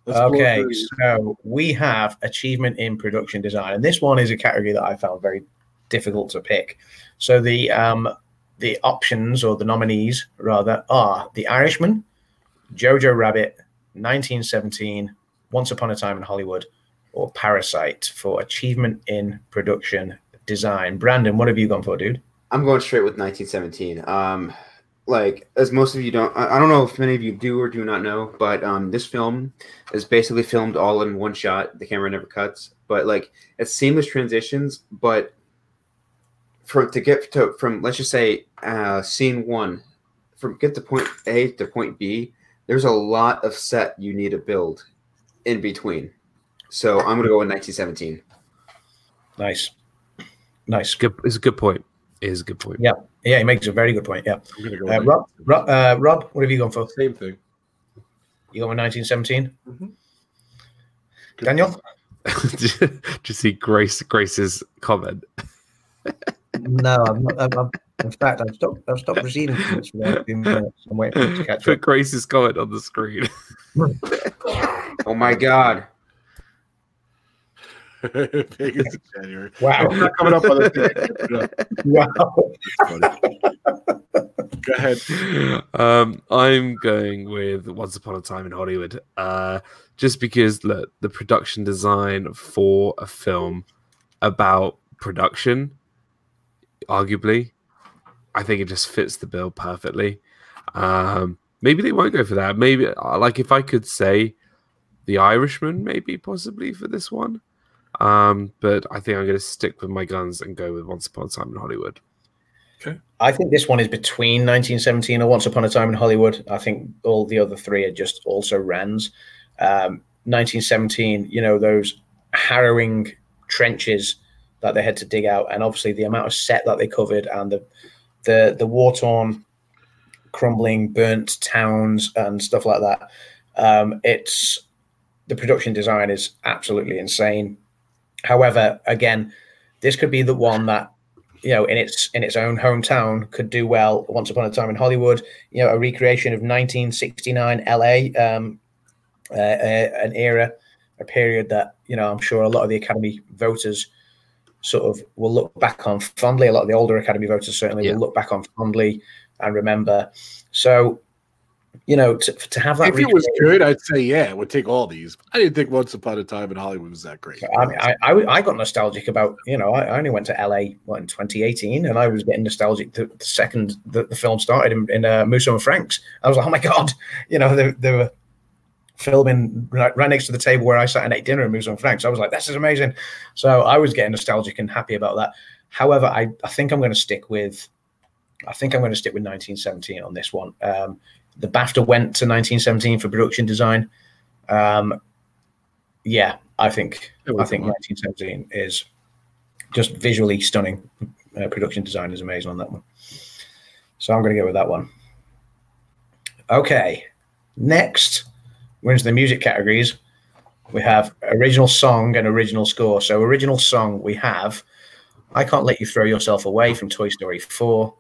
Let's okay, so we have achievement in production design, and this one is a category that I found very difficult to pick. So the um, the options or the nominees rather are The Irishman, Jojo Rabbit, 1917, Once Upon a Time in Hollywood, or Parasite for achievement in production design. Brandon, what have you gone for, dude? I'm going straight with 1917. Um, like as most of you don't, I, I don't know if many of you do or do not know, but um, this film is basically filmed all in one shot. The camera never cuts, but like it's seamless transitions. But from to get to from let's just say uh, scene one, from get to point A to point B, there's a lot of set you need to build in between. So I'm gonna go with 1917. Nice, nice. Good. It's a good point. It is a good point. Yeah, yeah, he makes a very good point. Yeah, go. uh, Rob, Rob, uh, Rob, what have you gone for? Same thing. You going with 1917? Mhm. Daniel? Did you see Grace Grace's comment? No, I'm not. I'm, I'm, in fact, I've stopped. I've stopped receiving comments for the few minutes. I'm waiting for it to catch Put up. Grace's comment on the screen. Oh my god. Vegas in January. Wow. It's not coming up on the thing. wow. Go ahead. Um, I'm going with Once Upon a Time in Hollywood. Uh, just because look, the production design for a film about production, arguably, I think it just fits the bill perfectly. Um, maybe they won't go for that. Maybe uh, like if I could say The Irishman, maybe possibly for this one. Um, but I think I'm going to stick with my guns and go with Once Upon a Time in Hollywood. Okay. I think this one is between 1917 or Once Upon a Time in Hollywood. I think all the other three are just also Rans. Um, 1917, you know, those harrowing trenches that they had to dig out, and obviously the amount of set that they covered, and the the the war torn, crumbling, burnt towns and stuff like that. Um, it's the production design is absolutely insane. However, again, this could be the one that you know in its in its own hometown could do well. Once upon a time in Hollywood, you know, a recreation of 1969 LA, um, uh, uh, an era, a period that you know I'm sure a lot of the Academy voters sort of will look back on fondly. A lot of the older Academy voters certainly Yeah. will look back on fondly and remember. So, you know, to, to have that If it was good, I'd say yeah, it would take all these. I didn't think Once Upon a Time in Hollywood was that great. I, mean, I, I, I got nostalgic about, you know, I, only went to LA what, in 2018 and I was getting nostalgic the, the second the, the film started in, in uh, Musso and Frank's. I was like, oh my God, you know, they, they were filming right, right next to the table where I sat and ate dinner at Musso and Frank's. I was like, this is amazing. So I was getting nostalgic and happy about that. However, I, I think I'm going to stick with, I think I'm going to stick with 1917 on this one. Um, the BAFTA went to 1917 for production design. Um, yeah, I think I think 1917 is just visually stunning. Uh, production design is amazing on that one. So I'm going to go with that one. Okay, next we're into the music categories. We have original song and original score. So original song we have "I Can't Let You Throw Yourself Away" from Toy Story 4.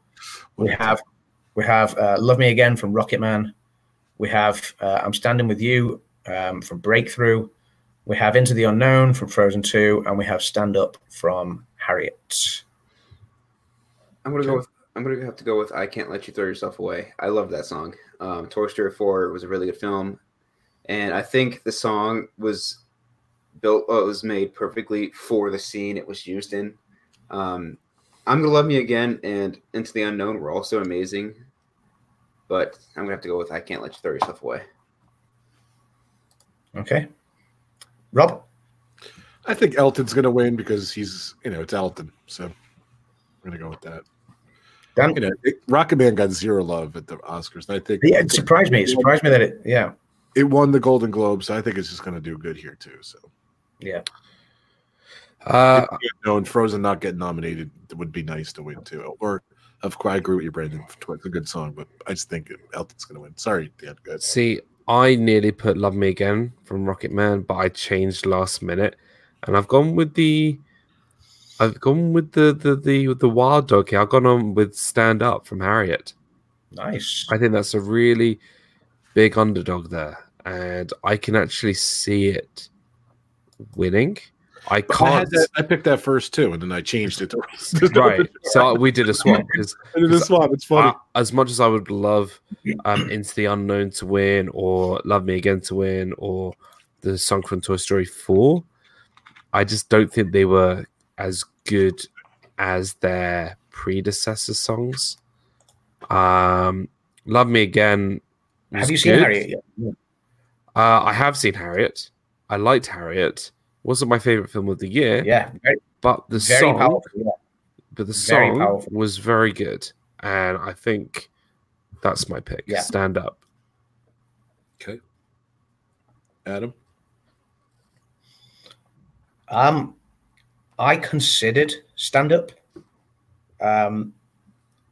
We have we have uh, "Love Me Again" from Rocket Man. We have uh, "I'm Standing with You" um, from Breakthrough. We have Into the Unknown from Frozen 2, and we have Stand Up from Harriet. I'm gonna go with. I'm gonna have to go with "I Can't Let You Throw Yourself Away." I love that song. Um, Toy Story 4 was a really good film, and I think the song was built. Uh, it was made perfectly for the scene it was used in. Um, I'm gonna love me again, and Into the Unknown were also amazing, but I'm gonna have to go with "I Can't Let You Throw Yourself Away." Okay. Rob? I think Elton's going to win because he's, you know, it's Elton. So I'm going to go with that. Dan? You know, it, Rocket Man got zero love at the Oscars. And I think Yeah, it surprised me. It surprised me that it, yeah. it won the Golden Globe. So I think it's just going to do good here, too. So, Yeah. Uh, you know, and Frozen not getting nominated would be nice to win, too. Or, of course, I agree with you, Brandon. It's a good song, but I just think Elton's going to win. Sorry, Dan. Good. See, I nearly put "Love Me Again" from Rocket Man, but I changed last minute, and I've gone with the, I've gone with the the the the Wild Dog here. I've gone on with "Stand Up" from Harriet. Nice. I think that's a really big underdog there, and I can actually see it winning. I But I, had can't. that, I picked that first, too, and then I changed it. To, right, so we did a swap because And it is swap. It's funny. I- as much as I would love um, Into the Unknown to win, or Love Me Again to win, or the song from Toy Story 4, I just don't think they were as good as their predecessor songs. Um, Love Me Again. Have you seen good. Harriet yet? Uh, I have seen Harriet. I liked Harriet. Wasn't my favorite film of the year, Yeah. Very, but the very song powerful. Yeah. but the Very song powerful. was very good, and I think that's my pick. Yeah. Stand up. Okay. Adam? Um, I considered stand up, um,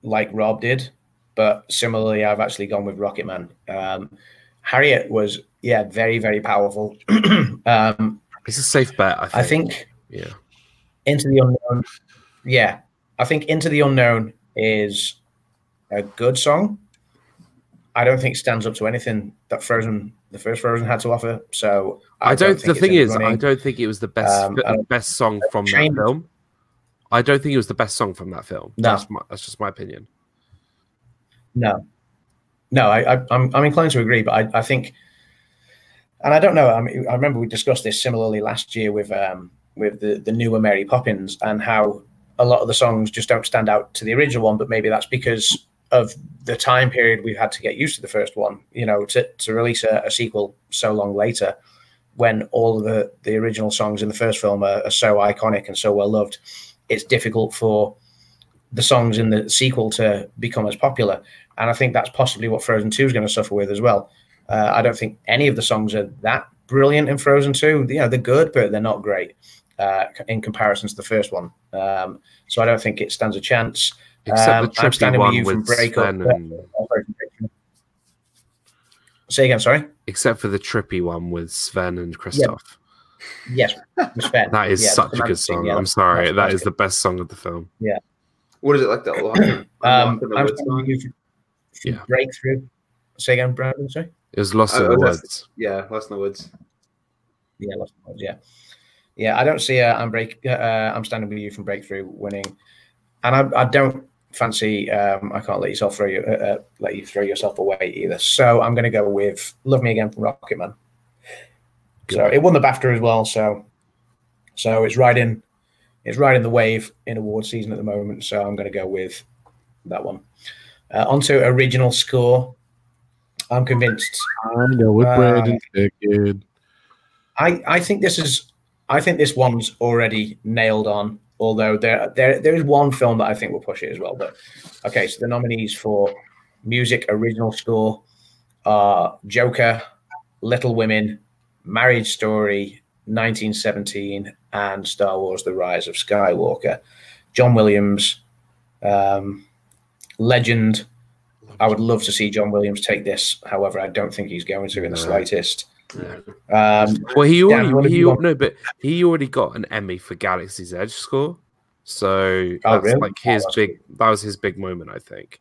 like Rob did, but similarly, I've actually gone with Rocket Man. Um, Harriet was, yeah, very, very powerful. um, It's a safe bet. I think. I think Yeah. Into the Unknown, yeah, I think Into the Unknown is a good song. I don't think stands up to anything that Frozen, the first Frozen, had to offer. So I, don't. think the thing in is, I don't think it was the best Um, best song from that film. I don't think it was the best song from that film. No. That's, my, that's just my opinion. No, no, I, I, I'm I'm inclined to agree, but I, I think, and I don't know. I mean, I remember we discussed this similarly last year with um with the the newer Mary Poppins and how a lot of the songs just don't stand out to the original one, but maybe that's because of the time period we've had to get used to the first one. You know, to to release a, a sequel so long later, when all of the the original songs in the first film are, are so iconic and so well loved, it's difficult for the songs in the sequel to become as popular. And I think that's possibly what Frozen 2 is going to suffer with as well. Uh, I don't think any of the songs are that brilliant in Frozen 2. You know, they're good, but they're not great uh, in comparison to the first one. Um, so I don't think it stands a chance. Except Um, the I'm trippy standing with one you from with Breakup. Sven and, Say again, sorry. except for the trippy one with Sven and Kristoff. Yes, Sven. That is Yeah, such a good song. yeah, I'm sorry. that's- That that's is the best song of the film. Yeah. What is it like? that? Um, Unlock in the I'm standing with you from, from Yeah. Breakthrough. Say again, Brandon. Sorry. It was Lost Uh, in the Woods. Yeah, Lost in the Woods. Yeah, Lost in the Woods, yeah, yeah. I don't see. Uh, I'm break. Uh, I'm standing with you from breakthrough winning, and I, I don't fancy. Um, I can't let yourself throw you. Uh, uh, let you throw yourself away either. So I'm going to go with "Love Me Again" from Rocket Man. So it won the BAFTA as well. So, so it's right in, it's right in the wave in award season at the moment. So I'm going to go with that one. Uh, onto original score. I'm convinced I know what Uh, Brandon's picking. I, I think this is I think this one's already nailed on. Although there there there is one film that I think will push it as well. But okay, so the nominees for music original score are Joker, Little Women, Marriage Story, 1917, and Star Wars: The Rise of Skywalker. John Williams, um, legend. I would love to see John Williams take this. However, I don't think he's going to in the No. slightest. Yeah. Um, Well, he already have he you al- got? no, but he already got an Emmy for Galaxy's Edge score. So Oh, that's really? like Oh, his that's big. That was his big moment, I think.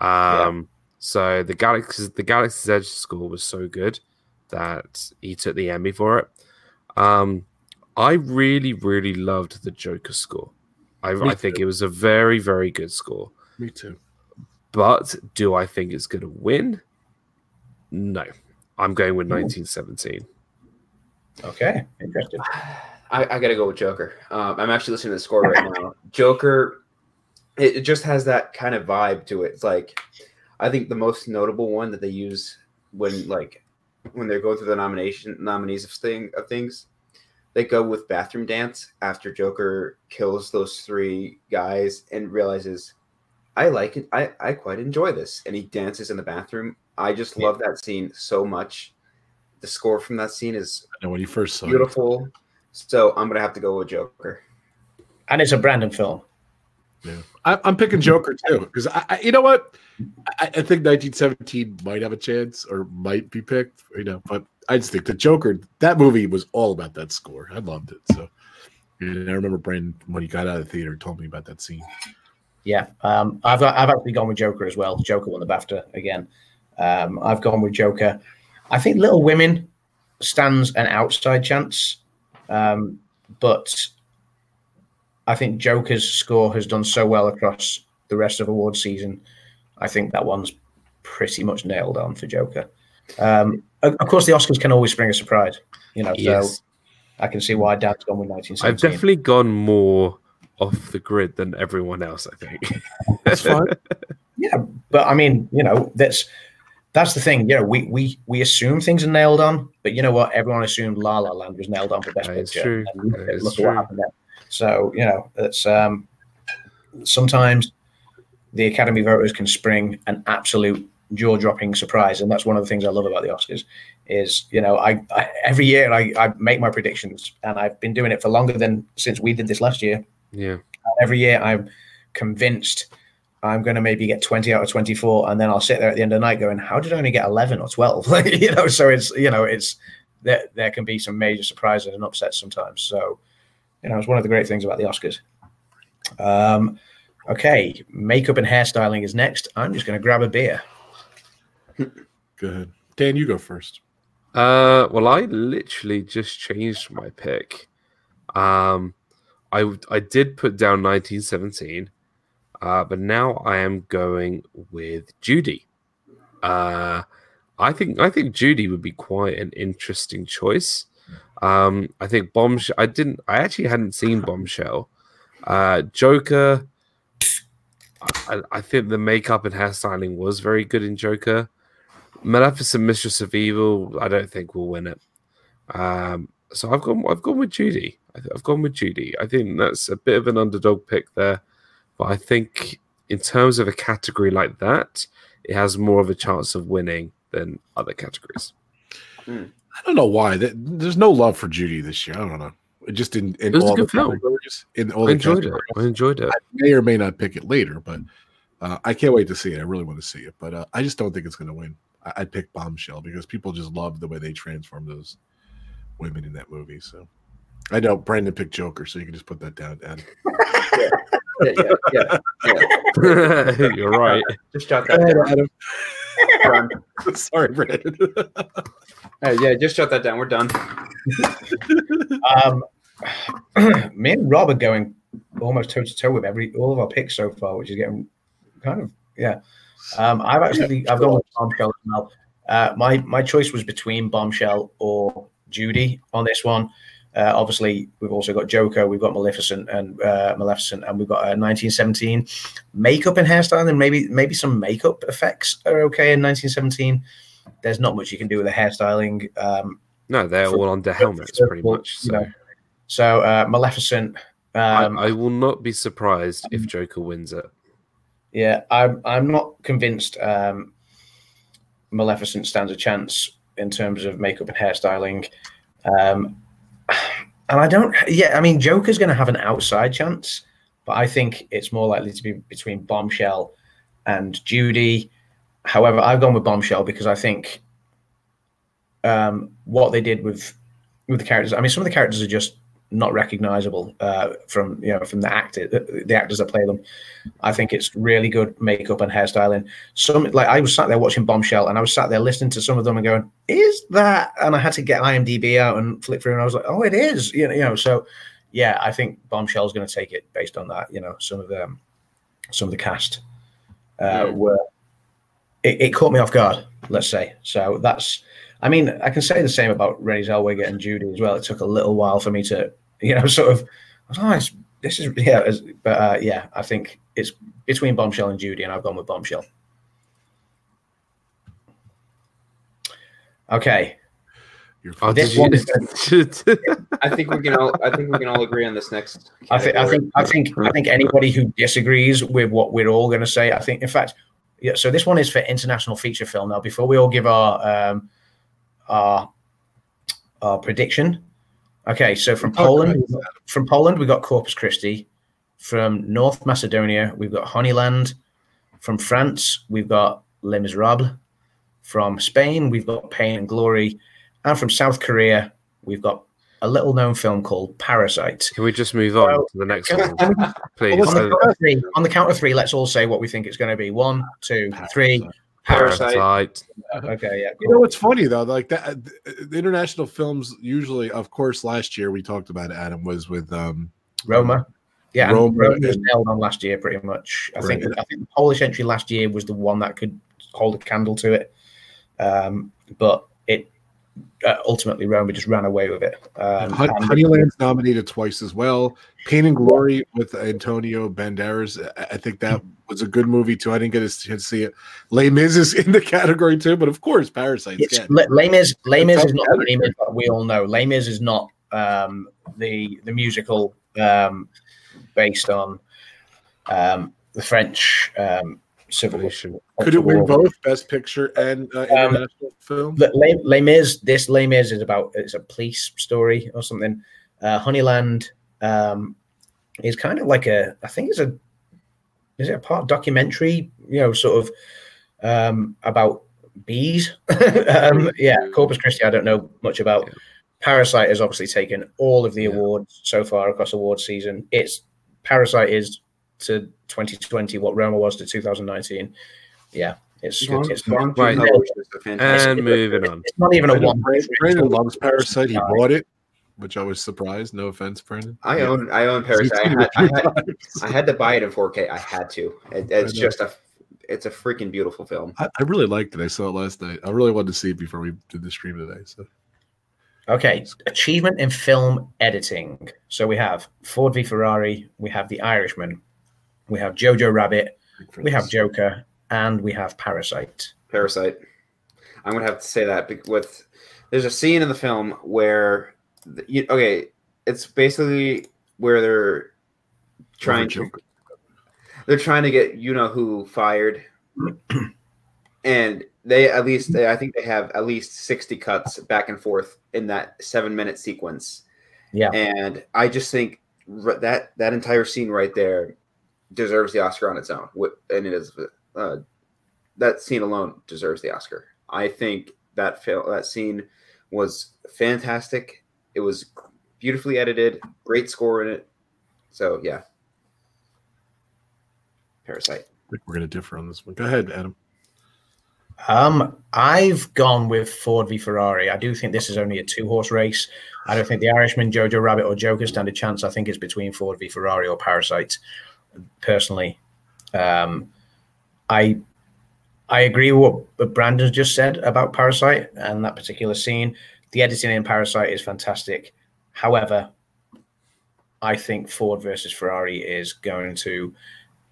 Um. So the Galaxy's the Galaxy's Edge score was so good that he took the Emmy for it. Um, I really, really loved the Joker score. I, I think it was a very, very good score. Me too. But do I think it's going to win? No. I'm going with 1917. Okay, interesting. I, I gotta go with Joker. Um, I'm actually listening to the score right now. Joker, it, it just has that kind of vibe to it. It's like, I think the most notable one that they use when like when they're going through the nomination nominees of thing of things, they go with bathroom dance after Joker kills those three guys and realizes, I like it. I I quite enjoy this, and he dances in the bathroom. I just love that scene so much. The score from that scene is I know when you first saw it. beautiful. So I'm gonna have to go with Joker. And it's a Brandon film. Yeah. I, I'm picking Joker too because I, I, you know what, I, I think 1917 might have a chance or might be picked. You know, but I just think the Joker that movie was all about that score. I loved it. So, and I remember Brandon when he got out of the theater told me about that scene. Yeah, um, I've I've actually gone with Joker as well. Joker won the BAFTA again. Um, I've gone with Joker. I think Little Women stands an outside chance, um, but I think Joker's score has done so well across the rest of award season. I think that one's pretty much nailed on for Joker. Um, of course, the Oscars can always spring a surprise. You know, so Yes. I can see why Dan's gone with 1917. I've definitely gone more off the grid than everyone else, I think. That's fine. Yeah, but I mean, you know, that's that's the thing. You know, we we we assume things are nailed on, but you know what? Everyone assumed La La Land was nailed on for best That picture. true. And That is look true. what happened there. So you know, it's um sometimes the Academy voters can spring an absolute jaw-dropping surprise, and that's one of the things I love about the Oscars. Is you know, I, I every year I, I make my predictions, and I've been doing it for longer than since we did this last year yeah. every year I'm convinced I'm going to maybe get 20 out of 24 and then I'll sit there at the end of the night going how did I only get 11 or 12 Like, you know so it's you know it's there, there can be some major surprises and upsets sometimes so you know it's one of the great things about the Oscars um okay makeup and hairstyling is next I'm just going to grab a beer Go ahead, Dan. You go first. Uh, well, I literally just changed my pick. Um, I I did put down 1917, uh, but now I am going with Judy. Uh, I think I think Judy would be quite an interesting choice. Um, I think Bombshell. I didn't. I actually hadn't seen Bombshell. Uh, Joker. I, I think the makeup and hairstyling was very good in Joker. Maleficent, Mistress of Evil. I don't think will win it. Um, so I've gone. I've gone with Judy. I've gone with Judy. I think that's a bit of an underdog pick there, but I think in terms of a category like that, it has more of a chance of winning than other categories. I don't know why. There's no love for Judy this year. I don't know. It just in, in It was a all the good film. categories. In all I the enjoyed it. I enjoyed it. I may or may not pick it later, but uh, I can't wait to see it. I really want to see it, but uh, I just don't think it's going to win. I- I'd pick Bombshell because people just love the way they transform those women in that movie. So I know Brandon picked Joker, so you can just put that down. Dan. Yeah, yeah, yeah, yeah. You're right. Just jot that down. Adam. Done. Sorry, Brandon. Yeah, just jot that down. We're done. Um, me and Rob are going almost toe to toe with every all of our picks so far, which is getting kind of yeah. Um, I've actually I've gone with Bombshell as well. Uh, my my choice was between Bombshell or Judy on this one. Uh, obviously, we've also got Joker, we've got Maleficent and uh, Maleficent, and we've got uh, 1917. Makeup and hairstyling, maybe maybe some makeup effects are okay in 1917. There's not much you can do with the hairstyling. Um, No, they're all under helmets, pretty much. you So know. So uh, Maleficent. Um, I, I will not be surprised if Joker wins it. yeah, I'm I'm not convinced um, Maleficent stands a chance in terms of makeup and hairstyling. Um, and I don't. Yeah, I mean, Joker's going to have an outside chance, but I think it's more likely to be between Bombshell and Judy. However, I've gone with Bombshell because I think um, what they did with with the characters. I mean, some of the characters are just not recognizable uh, from you know from the actor the actors that play them. I think it's really good makeup and hairstyling. Some like I was sat there watching Bombshell and I was sat there listening to some of them and going, "Is that?" And I had to get IMDb out and flip through, and I was like, "Oh, it is." You know, you know. So yeah, I think Bombshell is going to take it based on that. You know, some of them, some of the cast uh, Yeah. were. It, it caught me off guard. Let's say so. That's. I mean, I can say the same about Renée Zellweger and Judy as well. It took a little while for me to, you know, sort of. I was, oh, this is yeah, it's- but uh, yeah, I think it's between Bombshell and Judy, and I've gone with Bombshell. Okay, Oh, This one you- I think we can all. I think we can all agree on this next. I think I think I think I think anybody who disagrees with what we're all going to say, I think, in fact, yeah. So this one is for international feature film. Now, before we all give our um, our our prediction, okay. So from Talk Poland, about from Poland, we got Corpus Christi. From North Macedonia, we've got Honeyland. From France, we've got Les Miserables. From Spain, we've got Pain and Glory. And from South Korea, we've got a little known film called Parasite. Can we just move on Well, to the next one, I- can we- please? on, the count of three, on the count of three, let's all say what we think it's going to be. One, two, three. Parasite. Parasite. Okay, yeah. You know what's funny though, like that, the international films usually, of course, last year we talked about it, Adam was with um Roma. Yeah, Roma Roma was and- nailed on last year pretty much. I think Right. I think the Polish entry last year was the one that could hold a candle to it, um, but it uh, ultimately Roma just ran away with it. Um, Hon- and- Honeyland's nominated twice as well. Pain and Glory with Antonio Banderas. I- think that was a good movie too. I didn't get a chance to see it. Les Mis is in the category too, but of course, Parasite's It's, yeah. Le- Les Mis, Les Mis is not tough the Les Mis that we all know. Les Mis is not um, the the musical um, based on um, the French um, Civil. Could it win both Best Picture and uh, Um, international film? Le- Les, Les Mis, this Les Mis is about it's a police story or something. Uh, Honeyland um, is kind of like a I think it's a is it a part documentary? You know, sort of um, about bees. um, yeah, Corpus Christi. I don't know much about. Yeah. Parasite has obviously taken all of the Yeah. awards so far across award season. It's Parasite is to 2020 what Roma was to 2019. Yeah, It's, Bong- it's, Bong Right. Joon-ho is just And moving on. it's not even a one. Brandon- Brandon loves Parasite. He bought it, which I was surprised. No offense, Brandon. I own I own Parasite. I had, it I, a few had. I had to buy it in 4K. I had to. It, it's just a it's a freaking beautiful film. I, I really liked it. I saw it last night. I really wanted to see it before we did the stream today. So Okay, achievement in film editing. So we have Ford v Ferrari, we have The Irishman, we have Jojo Rabbit, we have Joker, and we have Parasite. Parasite. I'm gonna have to say that bec- with there's a scene in the film where the, you, okay, it's basically where they're trying to they're trying to get you know who fired, and they at least they, I think they have at least sixty cuts back and forth in that seven minute sequence, Yeah. and I just think that that entire scene right there deserves the Oscar on its own, and it is uh, that scene alone deserves the Oscar. I think that fil- that scene was fantastic. It was beautifully edited, great score in it. So yeah, Parasite. I think we're going to differ on this one. Go ahead, Adam. Um, I've gone with Ford v Ferrari. I do think this is only a two horse race. I don't think the Irishman, Jojo Rabbit, or Joker stand a chance. I think it's between Ford v Ferrari or Parasite. Personally, um, I I agree with what Brandon just said about Parasite and that particular scene. The editing in Parasite is fantastic. However, I think Ford versus Ferrari is going to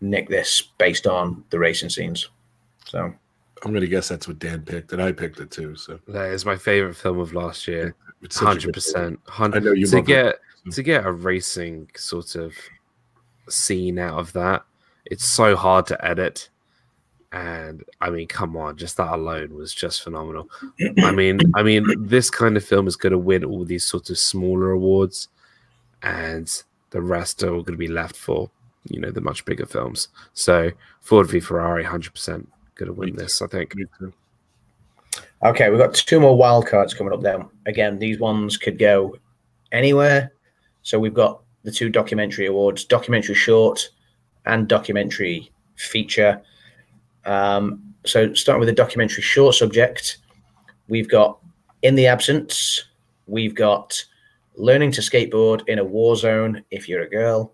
nick this based on the racing scenes. So I'm going to guess that's what Dan picked, and I picked it too. So That is my favorite film of last year. it's such a Hundred good percent. I Hundred. know you To love it. get so. to get a racing sort of scene out of that, it's so hard to edit. And I mean, come on, just that alone was just phenomenal. I mean, I mean, this kind of film is going to win all these sorts of smaller awards, and the rest are all going to be left for you know the much bigger films. So Ford v Ferrari, hundred percent going to win this. I think. Okay, we've got two more wild cards coming up then. Again, these ones could go anywhere. So we've got the two documentary awards, documentary short and documentary feature. Um, so starting with the documentary short subject, we've got In the Absence, we've got Learning to Skateboard in a War Zone if you're a girl,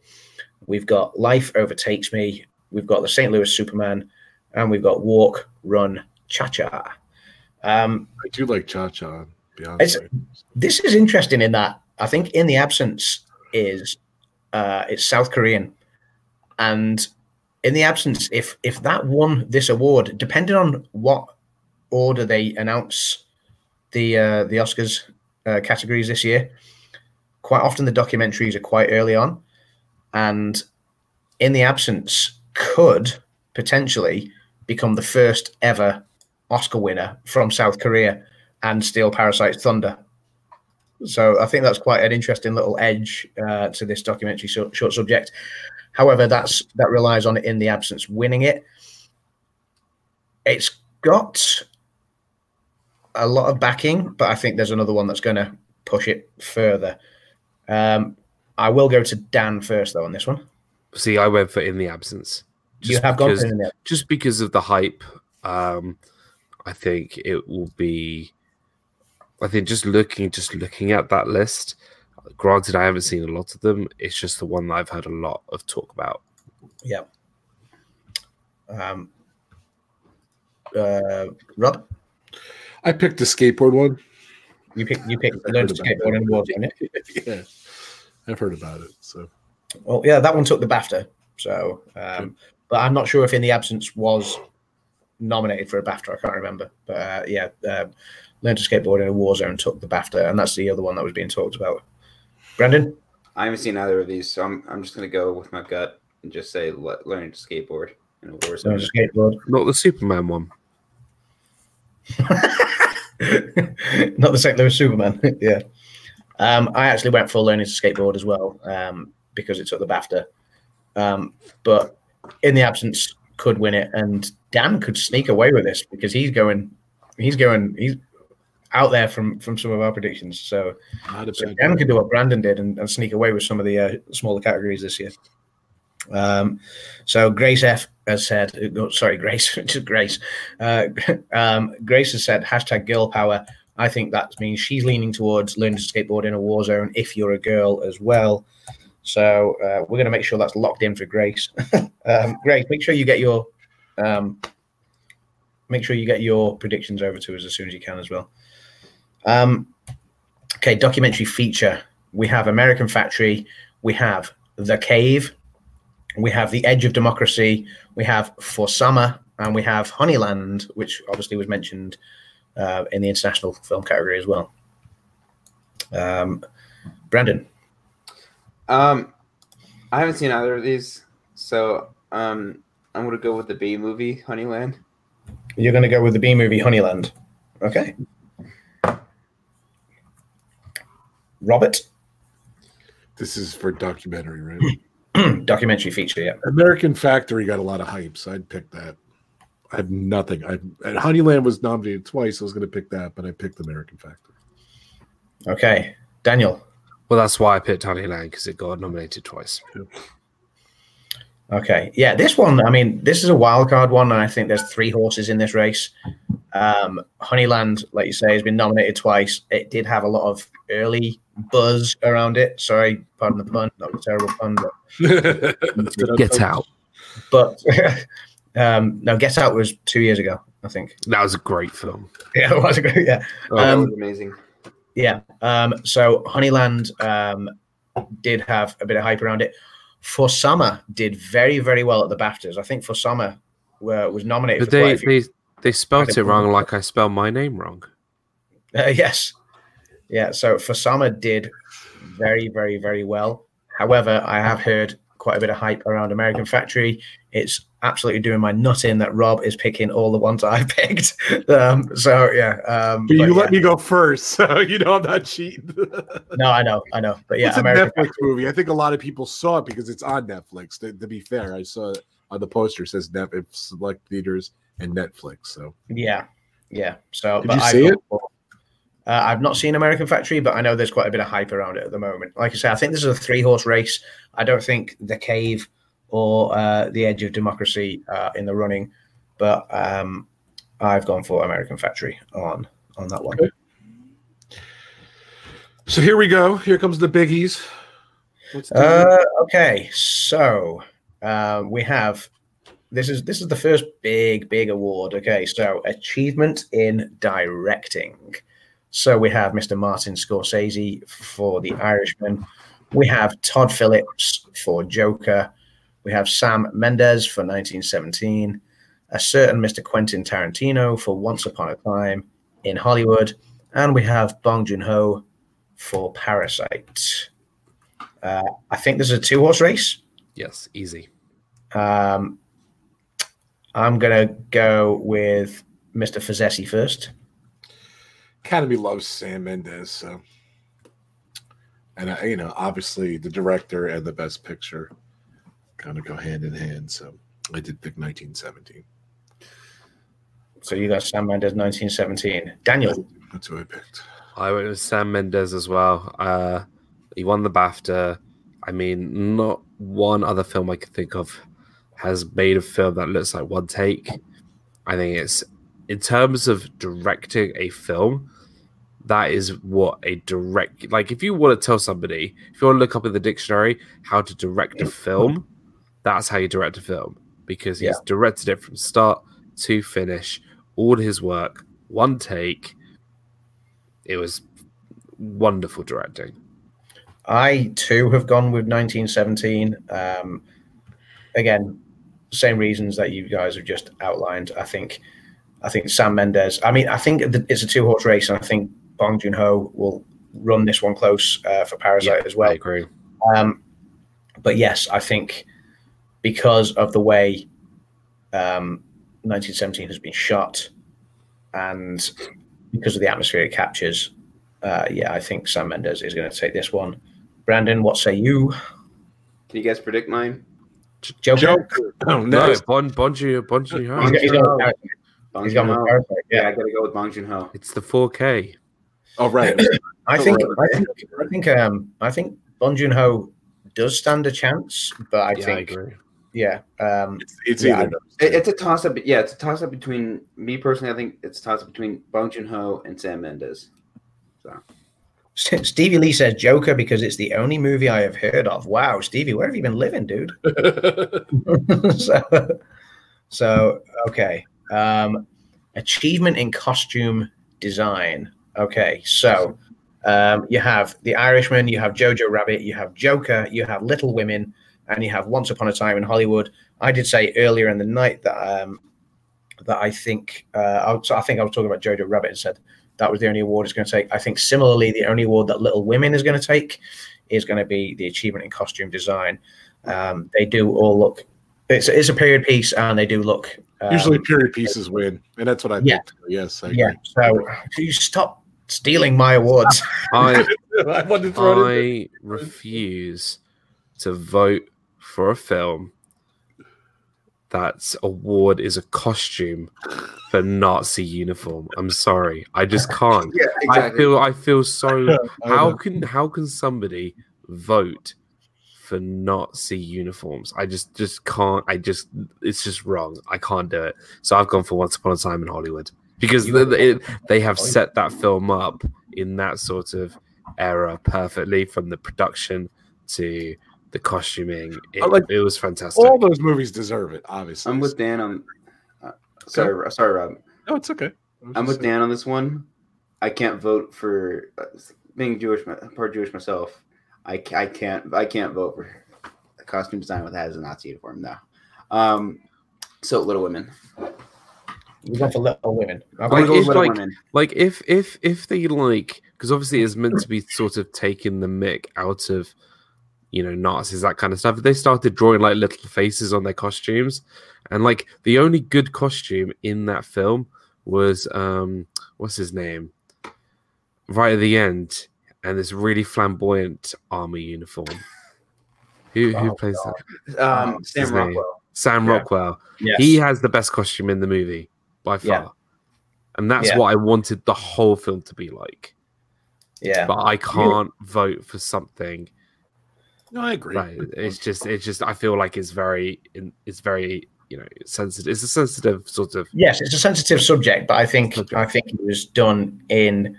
we've got Life Overtakes Me, we've got the St. Louis Superman, and we've got Walk, Run, Cha Cha. Um, I do like Cha Cha. This is interesting in that I think in the absence is uh, it's South Korean, and in the absence, if if that won this award, depending on what order they announce the uh, the Oscars uh, categories this year, quite often the documentaries are quite early on, and in the absence could potentially become the first ever Oscar winner from South Korea and steal Parasite's thunder. So I think that's quite an interesting little edge uh, to this documentary short, short subject. However, that's that relies on it in the absence winning it. It's got a lot of backing, but I think there's another one that's going to push it further. Um, I will go to Dan first though on this one. See, I went for in the absence. you Just have gone for in there. just because of the hype, um, I think it will be. I think just looking, just looking at that list. Granted, I haven't seen a lot of them. It's just the one that I've heard a lot of talk about. Yeah. Um, uh, Rob, I picked the skateboard one. you pick you pick I learn heard skateboard that. and war, didn't it? yeah, I've heard about it. So Well, yeah, that one took the BAFTA. So, um, but I'm not sure if In the Absence was nominated for a BAFTA. I can't remember. But uh, yeah, uh, Learn to Skateboard in a War Zone took the BAFTA, and that's the other one that was being talked about. Brandon, I haven't seen either of these, so I'm I'm just gonna go with my gut and just say le- learning to skateboard in a war zone. Learn to Skateboard. Not the Superman one. not the St. Louis Superman. yeah. Um, I actually went for Learning to Skateboard as well um, because it took the BAFTA. Um, but in the absence, could win it, and Dan could sneak away with this because he's going, he's going, he's out there from from some of our predictions. So, so Dan could do what Brandon did and, and sneak away with some of the uh, smaller categories this year. Um, so Grace F has said, oh, sorry, Grace, just Grace. Uh, um, Grace has said hashtag girl power. I think that means she's leaning towards learning to skateboard in a war zone if you're a girl as well. So uh, we're going to make sure that's locked in for Grace. um, Grace, make sure you get your um, make sure you get your predictions over to us as soon as you can as well. Um, okay, documentary feature. We have American Factory. We have The Cave. We have The Edge of Democracy. We have For Sama, and we have Honeyland, which obviously was mentioned uh, in the international film category as well. Um, Brandon. Um, I haven't seen either of these, so um, I'm gonna go with the B movie, Honeyland. You're going to go with the B movie Honeyland. Okay. Robert. This is for documentary, right? Documentary feature, yeah. American Factory got a lot of hype, so I'd pick that. I have nothing. I and Honeyland was nominated twice. I was going to pick that, but I picked American Factory. Okay. Daniel. Well, that's why I picked Honeyland because it got nominated twice. Okay. Yeah, this one, I mean, this is a wild card one, and I think there's three horses in this race. Um, Honeyland, like you say, has been nominated twice. It did have a lot of early buzz around it. Sorry, pardon the pun. That was a terrible pun. But, Get out. but um, no, Get Out was two years ago, I think. That was a great film. Yeah, it was a great. yeah. Oh, that Um, was amazing. Yeah. Um, so Honeyland um, did have a bit of hype around it. For Sama did very, very well at the BAFTAs. I think For Sama were, was nominated But for they, few. they they spelt it wrong, like I spelled my name wrong. Uh, yes. Yeah. So For Sama did very, very, very well. However, I have heard quite a bit of hype around American Factory. It's absolutely doing my nut in that Rob is picking all the ones I picked. Um, so yeah. Um, But you but let yeah. me go first, so you know I'm not cheating. No, I know, I know. But yeah, it's a American Netflix movie. I think a lot of people saw it because it's on Netflix. To, to be fair, I saw it on the poster. It says Net it's select theaters and Netflix. So Yeah, yeah. So, Did but you I see go it? Uh, I've not seen American Factory, but I know there's quite a bit of hype around it at the moment. Like I say, I think this is a three horse race. I don't think The Cave or uh, The Edge of Democracy are in the running, but um, I've gone for American Factory on on that one. Okay. so here we go. Here comes the biggies. Let's do it. Uh, okay, so uh, we have this is this is the first big big award. Okay, so achievement in directing. So we have Mr. Martin Scorsese for The Irishman. We have Todd Phillips for Joker. We have Sam Mendes for 1917. A certain Mr. Quentin Tarantino for Once Upon a Time in Hollywood, and we have Bong Joon Ho for Parasite. Uh, I think this is a two horse race. Yes, easy. Um, I'm going to go with Mr. Fazesi first. Academy loves Sam Mendes, so and I, you know, obviously the director and the best picture kind of go hand in hand. So I did pick 1917. So you got Sam Mendes, 1917. Daniel. That's who I picked. I went with Sam Mendes as well. Uh, he won the BAFTA. I mean, not one other film I could think of has made a film that looks like one take. I think it's in terms of directing a film, that is what a direct like if you want to tell somebody, if you want to look up in the dictionary how to direct a film, that's how you direct a film. Because he's Yeah. directed it from start to finish, all his work, one take. It was wonderful directing. I too have gone with 1917. Um, again, same reasons that you guys have just outlined. I think, I think Sam Mendes. I mean, I think it's a two horse race, and I think Bong Joon Ho will run this one close uh, for Parasite as well. I agree. Um, but yes, I think because of the way um, 1917 has been shot and because of the atmosphere it captures, uh, yeah, I think Sam Mendes is going to take this one. Brandon, what say you? Can you guys predict mine? Joker? Joker. Oh, No, next. Bon Bonji Bonji Ho. He's, got- he's gone with Bong He's gone with Joon-ho? Yeah, Yeah, I gotta go with Bong Joon Ho. It's the 4K. Oh, right. I think I think I think um I think Bong Joon Ho does stand a chance, but I yeah, I think agree. Yeah, um, It's, it's Yeah, either. It, it's a toss up. Yeah, it's a toss up between me personally. I think it's a toss up between Bong Joon Ho and Sam Mendes. Stevie Lee says Joker because it's the only movie I have heard of. Wow, Stevie, where have you been living, dude? so, so okay. Um, achievement in costume design. Okay, so um, you have The Irishman, you have Jojo Rabbit, you have Joker, you have Little Women, and you have Once Upon a Time in Hollywood. I did say earlier in the night that um, that I think uh, I, was- I think I was talking about Jojo Rabbit and said that was the only award it's going to take. I think similarly, the only award that Little Women is going to take is going to be the achievement in costume design. Um, they do all look. It's, it's a period piece, and they do look. Um, Usually period pieces win, and that's what I Yeah. think. Yes, I yeah. agree. So you stop stealing my awards. I I to throw it. I refuse to vote for a film that's award is a costume for Nazi uniform. I'm sorry, I just can't. Yeah, I feel I feel so. How can how can somebody vote for Nazi uniforms? I just just can't. I just it's just wrong. I can't do it. So I've gone for Once Upon a Time in Hollywood because they, they have set that film up in that sort of era perfectly from the production to the costuming. It, like- it was fantastic. All those movies deserve it, obviously. I'm with Dan on. Uh, sorry, sorry, Rob. No, it's okay. I'm with Dan on this one. I can't vote for uh, being Jewish, my- part Jewish myself. I, I can't I can't vote for a costume design with that as a Nazi uniform. No. Um. So Little Women. We're going for Little Women. I'm gonna go if, Little like- Women. like if if if they like because obviously it's meant to be sort of taking the mick out of you know nazis that kind of stuff they started drawing like little faces on their costumes and like the only good costume in that film was um what's his name right at the end and this really flamboyant army uniform who who Oh, plays God. that Um, what's Sam name? Rockwell. sam Yeah. rockwell Yes. he has the best costume in the movie by far Yeah. and that's Yeah. what i wanted the whole film to be like yeah. but I can't vote for something. No, I agree. Right? It's just, it's just. I feel like it's very, it's very, you know, sensitive. It's a sensitive sort of. Yes, it's a sensitive subject, but I think Subject. I think it was done in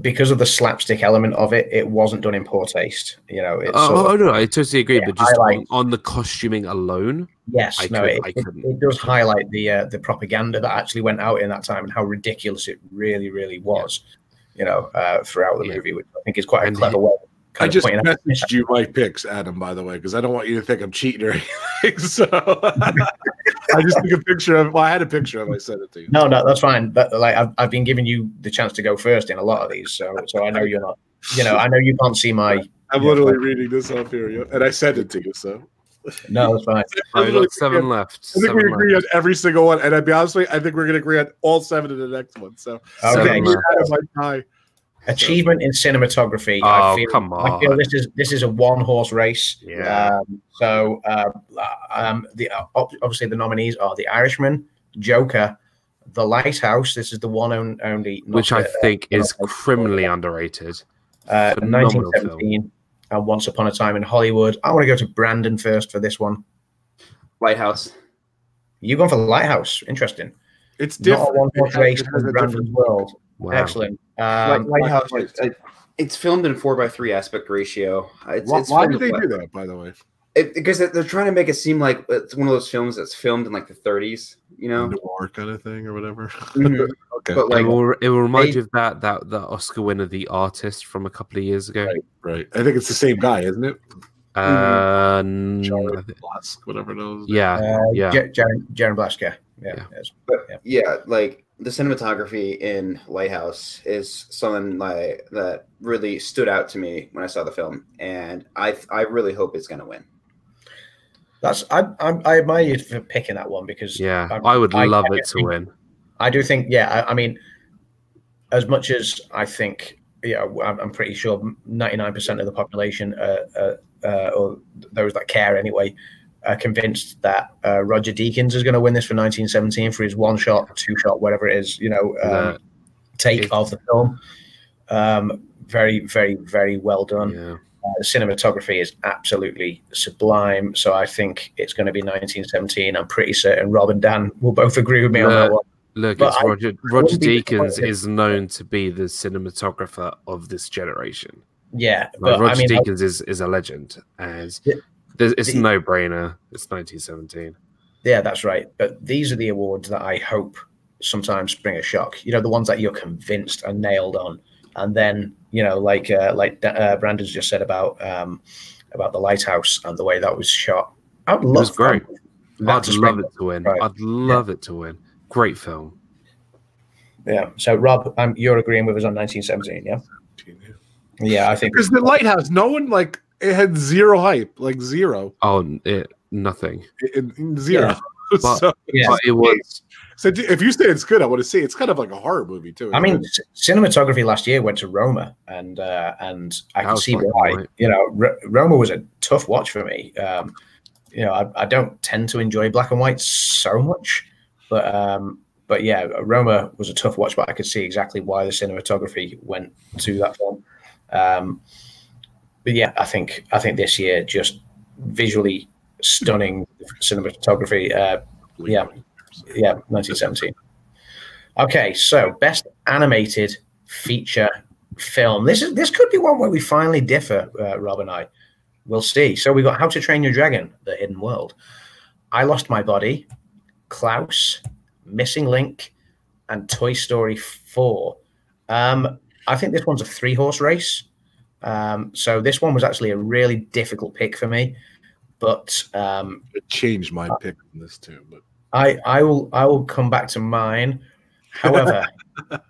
because of the slapstick element of it. It wasn't done in poor taste. You know, it's Oh, sort oh no, I totally agree. Yeah, but just highlight- on, on the costuming alone, yes, I no, could- it, I it, it does highlight the uh, the propaganda that actually went out in that time and how ridiculous it really, really was. You know, uh, throughout the Yeah. movie, which I think is quite a And clever way. of I of just pointing out- messaged you my picks, Adam, by the way, because I don't want you to think I'm cheating or anything. So I just took a picture of. Well, I had a picture of. it, I sent it to you. No, no, that's fine. But like, I've, I've been giving you the chance to go first in a lot of these, so so I know you're not. You know, I know you can't see my. I'm Yeah. literally reading this off here, and I sent it to you. So No, that's fine. I I've got seven think- left. I think we agree left. on every single one, and I'd be honest with you, I think we're going to agree on all seven in the next one. So Okay, Seven achievement in cinematography. Oh, I feel, come I feel this is this is a one horse race. Yeah. Um, so uh, um, the uh, obviously the nominees are The Irishman, Joker, The Lighthouse. This is the one on, only Which I the- think is not- criminally underrated. uh, phenomenal 1917 and Once Upon a Time in Hollywood. I want to go to Brandon first for this one. Lighthouse. You going for the Lighthouse? Interesting. It's Not different. a one horse race it in a Brandon's different- world. Wow. Excellent. Light- Um, Lighthouse. It's, it- it's filmed in four by three aspect ratio. It's, Why, it's why did they do that? By the way, It, because they're trying to make it seem like it's one of those films that's filmed in like the 30s. You know. noir kind of thing or whatever. Mhm. Okay, But It like, will, it will remind they- you of that that that Oscar winner, The Artist, from a couple of years ago. Right. right. I think it's the same guy, isn't it? Uh, n- Charlie I thi- Blask, whatever it is. yeah, uh, yeah. J- Jaron, Jarin Blaschke. Yeah. Yeah. But Yeah. yeah. like the cinematography in Lighthouse is something like that really stood out to me when I saw the film, and I I really hope it's gonna win. That's I, I I admire you for picking that one because yeah. I- I would I- love I it to think- win. I do think yeah I, I mean as much as I think yeah I'm, I'm pretty sure 99 percent of the population uh, uh, uh, or those that care anyway are convinced that uh, Roger Deakins is going to win this for 1917 for his one shot two shot whatever it is you know um, That- take it- of the film um, very very very well done Yeah. the cinematography is absolutely sublime. So I think it's going to be 1917. I'm pretty certain Rob and Dan will both agree with me on that one. Look, But it's I- Roger. Roger Deakins is known to be the cinematographer of this generation. Yeah, Like, but Roger I mean, Deakins is, is a legend, and Yeah. there's, it's The- no brainer. It's 1917. yeah, that's right. But these are the awards that I hope sometimes bring a shock. You know, the ones that you're convinced are nailed on, and then you know, like uh, like uh, Brandon's just said about um, about the lighthouse and the way that was shot. I'd love was great. that I'd love it to win. Right. I'd love it to win. Great film. Yeah. So Rob, um, you're agreeing with us on 1917, yeah? Yeah, I think Because the lighthouse, no one like it had zero hype, like zero, Oh, n- it, nothing. It- it- zero. But- so, yeah. But it was. so if you say it's good, I want to see. It's kind of like a horror movie too. I mean, c- cinematography last year went to Roma, and uh, and I That can see why. right. You know, R- Roma was a tough watch for me. Um, you know, I, I don't tend to enjoy black and white so much, but um, but yeah, Roma was a tough watch. But I could see exactly why the cinematography went to that film. Um, but yeah, I think I think this year just visually stunning cinematography. Uh, yeah. yeah, 1917. Okay, so best animated feature film. This is this could be one where we finally differ, uh, Rob and I. We'll see. So we got How to Train Your Dragon: The Hidden World, I Lost My Body, Klaus, Missing Link, and Toy Story 4. Um, I think this one's a three horse race. Um, so this one was actually a really difficult pick for me, but um, it changed my pick on this too. But I I will I will come back to mine. However,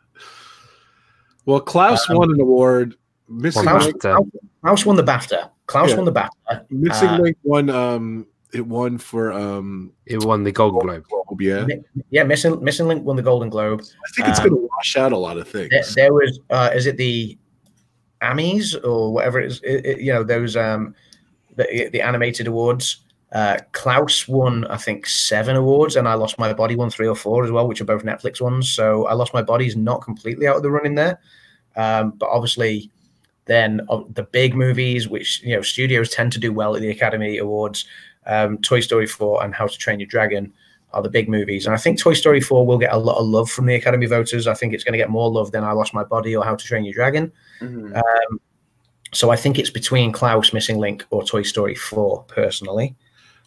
well, Klaus Um, won an award. Missing Klaus, Link, Klaus won the BAFTA. Klaus Yeah. won the BAFTA. Missing uh, Link won. Um, it won for um. It won the Golden Globe. Globe, yeah, Mi- Yeah, Missing Missing Link won the Golden Globe. I think it's um, going to wash out a lot of things. There, there was uh, is it the Emmys or whatever it is? It, it- you know, those um the the animated awards. Uh, Klaus won, I think, seven awards, and I Lost My Body won three or four as well, which are both Netflix ones. So I Lost My Body is not completely out of the running there, um, but obviously, then uh, the big movies, which you know studios tend to do well at the Academy Awards, um, Toy Story four and How to Train Your Dragon are the big movies, and I think Toy Story four will get a lot of love from the Academy voters. I think it's going to get more love than I Lost My Body or How to Train Your Dragon. Mhm. Um, so I think it's between Klaus, Missing Link, or Toy Story 4, personally.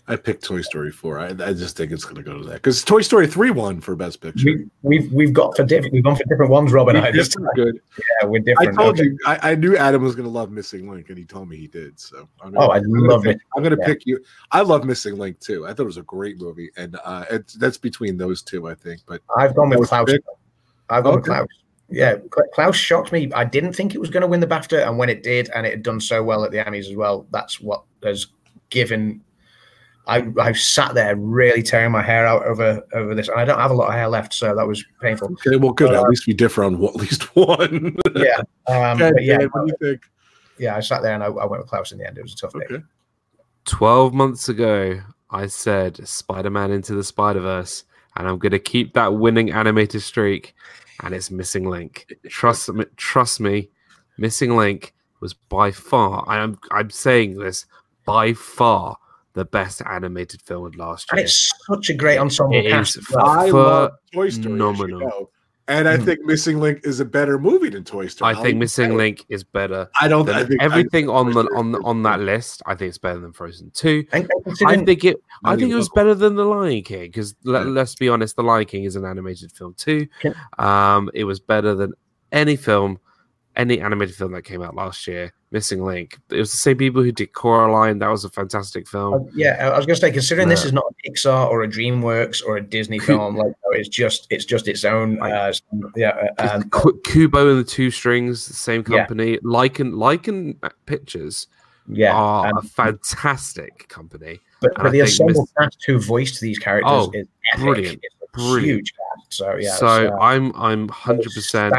I picked Toy Story four. I, I just think it's going to go to that because Toy Story three won for Best Picture. We, we've we've got for different we've gone for different ones, Rob and I. Time. good. Yeah, we're different. I told Okay. you. I, I knew Adam was going to love Missing Link, and he told me he did. So I'm Oh, I I'm gonna love pick- it. I'm going to Yeah. pick you. I love Missing Link too. I thought it was a great movie, and uh, it's that's between those two, I think. But I've gone with Klaus. big. I've gone with Klaus. Yeah, Klaus shocked me. I didn't think it was going to win the BAFTA, and when it did, and it had done so well at the Emmys as well, that's what has given. I I sat there really tearing my hair out over over this, and I don't have a lot of hair left, so that was painful. okay, well, good. Uh, At least we differ on one, at least one. Yeah, um, Okay, yeah, Dan, what do you think? yeah. I sat there and I, I went with Klaus in the end. It was a tough pick. Okay. 12 months ago, I said Spider Man Into the Spider Verse, and I'm going to keep that winning animated streak, and it's Missing Link. Trust me, trust me, Missing Link was by far, I'm, I'm saying this, by far the best animated film of last year. And year. it's such a great ensemble It cast. is as. I love Toy Story. as you phenomenal. know. And I Hmm. think Missing Link is a better movie than Toy Story. I think Missing Link is better I don't. than I think everything I, on the on the, on that list. I think it's better than Frozen Two. And- and I think it. I think it was better than The Lion King because let let's be honest, The Lion King is an animated film too. Um, it was better than any film, any animated film that came out last year. Missing Link. It was the same people who did Coraline. That was a fantastic film. Uh, yeah, I was going to say, considering this is not a Pixar or a DreamWorks or a Disney film, like no, it's just it's just its own. Uh, yeah, uh, um, Kubo and the Two Strings, the same Yeah. company. Laika Laika Pictures yeah. are um, a fantastic company. but, but the ensemble Miss- cast who voiced these characters Oh, is epic. brilliant, It's a brilliant. huge cast. So yeah, so uh, I'm I'm hundred percent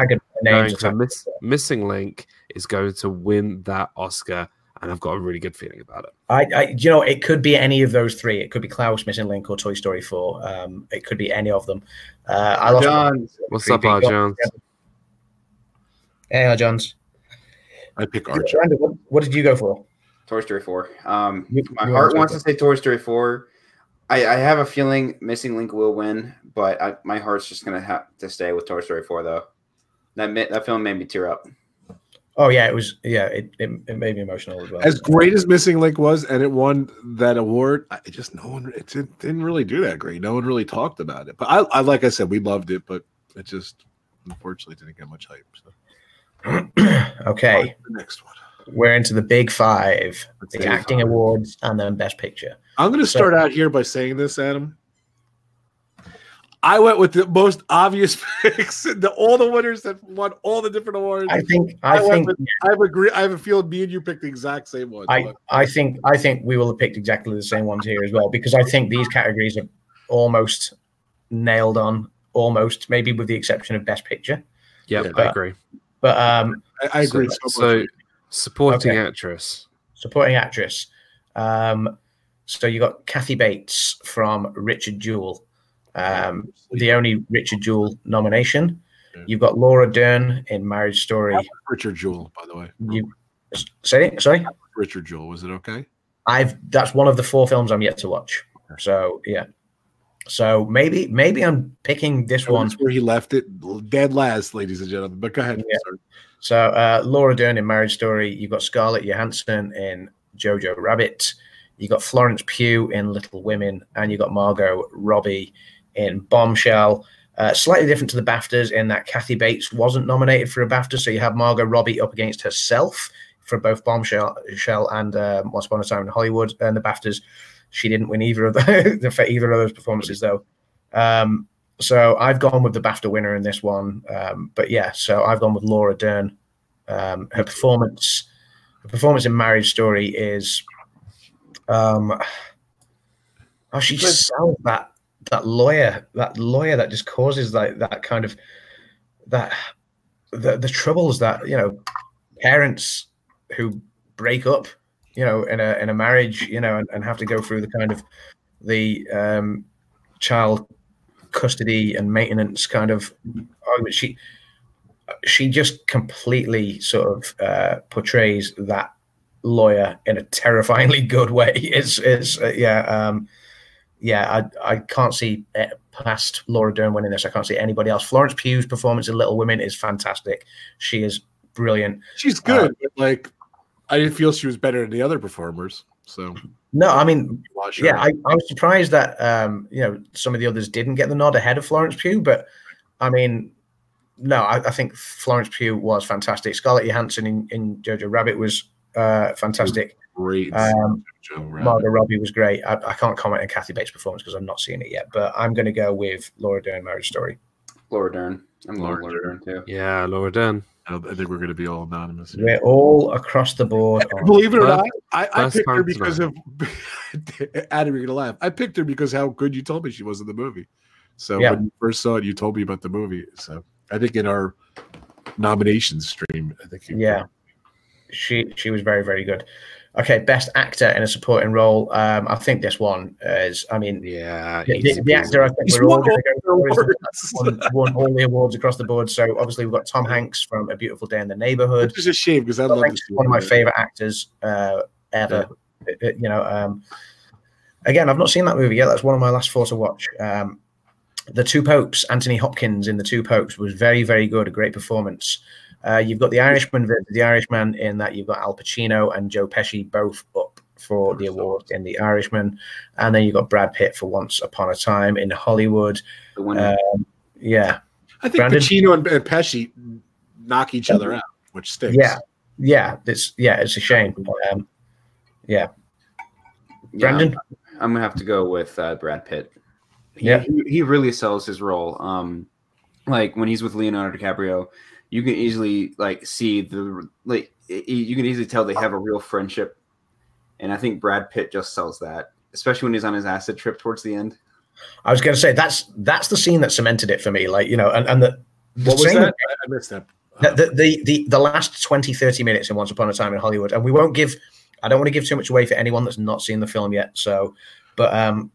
going for miss, Missing Link is going to win that Oscar, and I've got a really good feeling about it. I, I, you know, it could be any of those three. It could be Klaus, Missing Link, or Toy Story Four. Um, it could be any of them. Uh, I lost. John, What's up, Creepy. R. Jones? Hey, hi, Johns. I pick Archer. Brandon, what, what did you go for? Toy Story 4. Um, You- my you heart wants to say Toy Story 4. I, I have a feeling Missing Link will win, but I, my heart's just gonna have to stay with Toy Story 4 though. That ma- that film made me tear up. Oh yeah, it was. Yeah, it, it, it made me emotional as well. As great as Missing Link was, and it won that award, I just no one it didn't, didn't really do that great. No one really talked about it. But I, I like I said, we loved it, but it just unfortunately didn't get much hype. So okay, the next one. we're into the big five: Let's the acting five. awards and then Best Picture. I'm going to start out here by saying this, Adam. I went with the most obvious picks. The, all the winners that won all the different awards. I think. I, I think. with- I have agree. I have a feeling me and you picked the exact same ones. I, I think I think we will have picked exactly the same ones here as well because I think these categories are almost nailed on, almost maybe with the exception of Best Picture. Yep, Yeah. I agree. But um, I, I agree. So, So, much. supporting Okay. actress. supporting actress. Um, so you got Kathy Bates from Richard Jewell, um, the only Richard Jewell nomination. You've got Laura Dern in Marriage Story. Richard Jewell, by the way. You say. Sorry, Richard Jewell. Was it okay? I've that's one of the four films I'm yet to watch. So yeah. So maybe maybe I'm picking this one. That's where he left it dead last, ladies and gentlemen. But go ahead. Yeah. So uh, Laura Dern in Marriage Story. You've got Scarlett Johansson in Jojo Rabbit. You got Florence Pugh in Little Women, and you got Margot Robbie in Bombshell. Uh, slightly different to the BAFTAs in that Kathy Bates wasn't nominated for a BAFTA, so you have Margot Robbie up against herself for both Bombshell Shell and um, Once Upon a Time in Hollywood and the BAFTAs. She didn't win either of the, for either of those performances though. Um, so I've gone with the BAFTA winner in this one. Um, but yeah, so I've gone with Laura Dern. Um, her performance, her performance in Marriage Story is, um, oh, she just sounds that that lawyer, that lawyer that just causes like that kind of that the the troubles that you know parents who break up, you know, in a in a marriage, you know, and, and have to go through the kind of the um, child custody and maintenance kind of argument. She she just completely sort of uh, portrays that lawyer in a terrifyingly good way. It's it's uh, yeah um, yeah I I can't see uh, past Laura Dern winning this. I can't see anybody else. Florence Pugh's performance in Little Women is fantastic. She is brilliant. She's good. but like, I didn't feel she was better than the other performers. So No, I mean her. yeah, I, I was surprised that um, you know some of the others didn't get the nod ahead of Florence Pugh, but I mean, no, I, I think Florence Pugh was fantastic. Scarlett Johansson in, in Jojo Rabbit was uh, fantastic. Great. Um, Margot Robbie was great. I, I can't comment on Kathy Bates' performance because I'm not seeing it yet, but I'm going to go with Laura Dern Marriage Story. Laura Dern. I'm Laura Laura, Laura Dern too. Yeah, Laura Dern. I I think we're going to be all anonymous. here. We're all across the board. on- Believe it or not, I, I picked her because of Adam. You're gonna laugh. I picked her because how good you told me she was in the movie. So Yeah. when you first saw it, you told me about the movie. So I think in our nomination stream, I think you Yeah. she she was very very good. Okay, best actor in a supporting role. Um, I think this one is. I mean, Yeah, the, easy the, the actor I think He's we're all going to go for all the- won, won all the awards across the board. So obviously we've got Tom Hanks from A Beautiful Day in the Neighborhood. Which is a shame because I Tom love Hanks one of my favorite actors uh, ever. Uh, uh, You know, um, again, I've not seen that movie yet. That's one of my last four to watch. Um, the Two Popes, Anthony Hopkins in The Two Popes was very, very good. A great performance. Uh, you've got The Irishman, versus The Irishman in that you've got Al Pacino and Joe Pesci both up for the award in The Irishman, and then you've got Brad Pitt for Once Upon a Time in Hollywood. Um, yeah, I think Brandon? Pacino and, and Pesci knock each other out, which stinks. yeah, yeah. It's yeah, it's a shame. Um, yeah, Yeah, Brandon. I'm gonna have to go with uh, Brad Pitt. He, Yeah. he, he really sells his role. Um, like when he's with Leonardo DiCaprio, you can easily like see the like you can easily tell they have a real friendship, and I think Brad Pitt just sells that, especially when he's on his acid trip towards the end. I was going to say that's that's the scene that cemented it for me. Like you know, and, and the What was same- that? I I missed that. the, the, the, the, the last 20, 30 minutes in Once Upon a Time in Hollywood. And we won't give, I don't want to give too much away for anyone that's not seen the film yet. So, but um,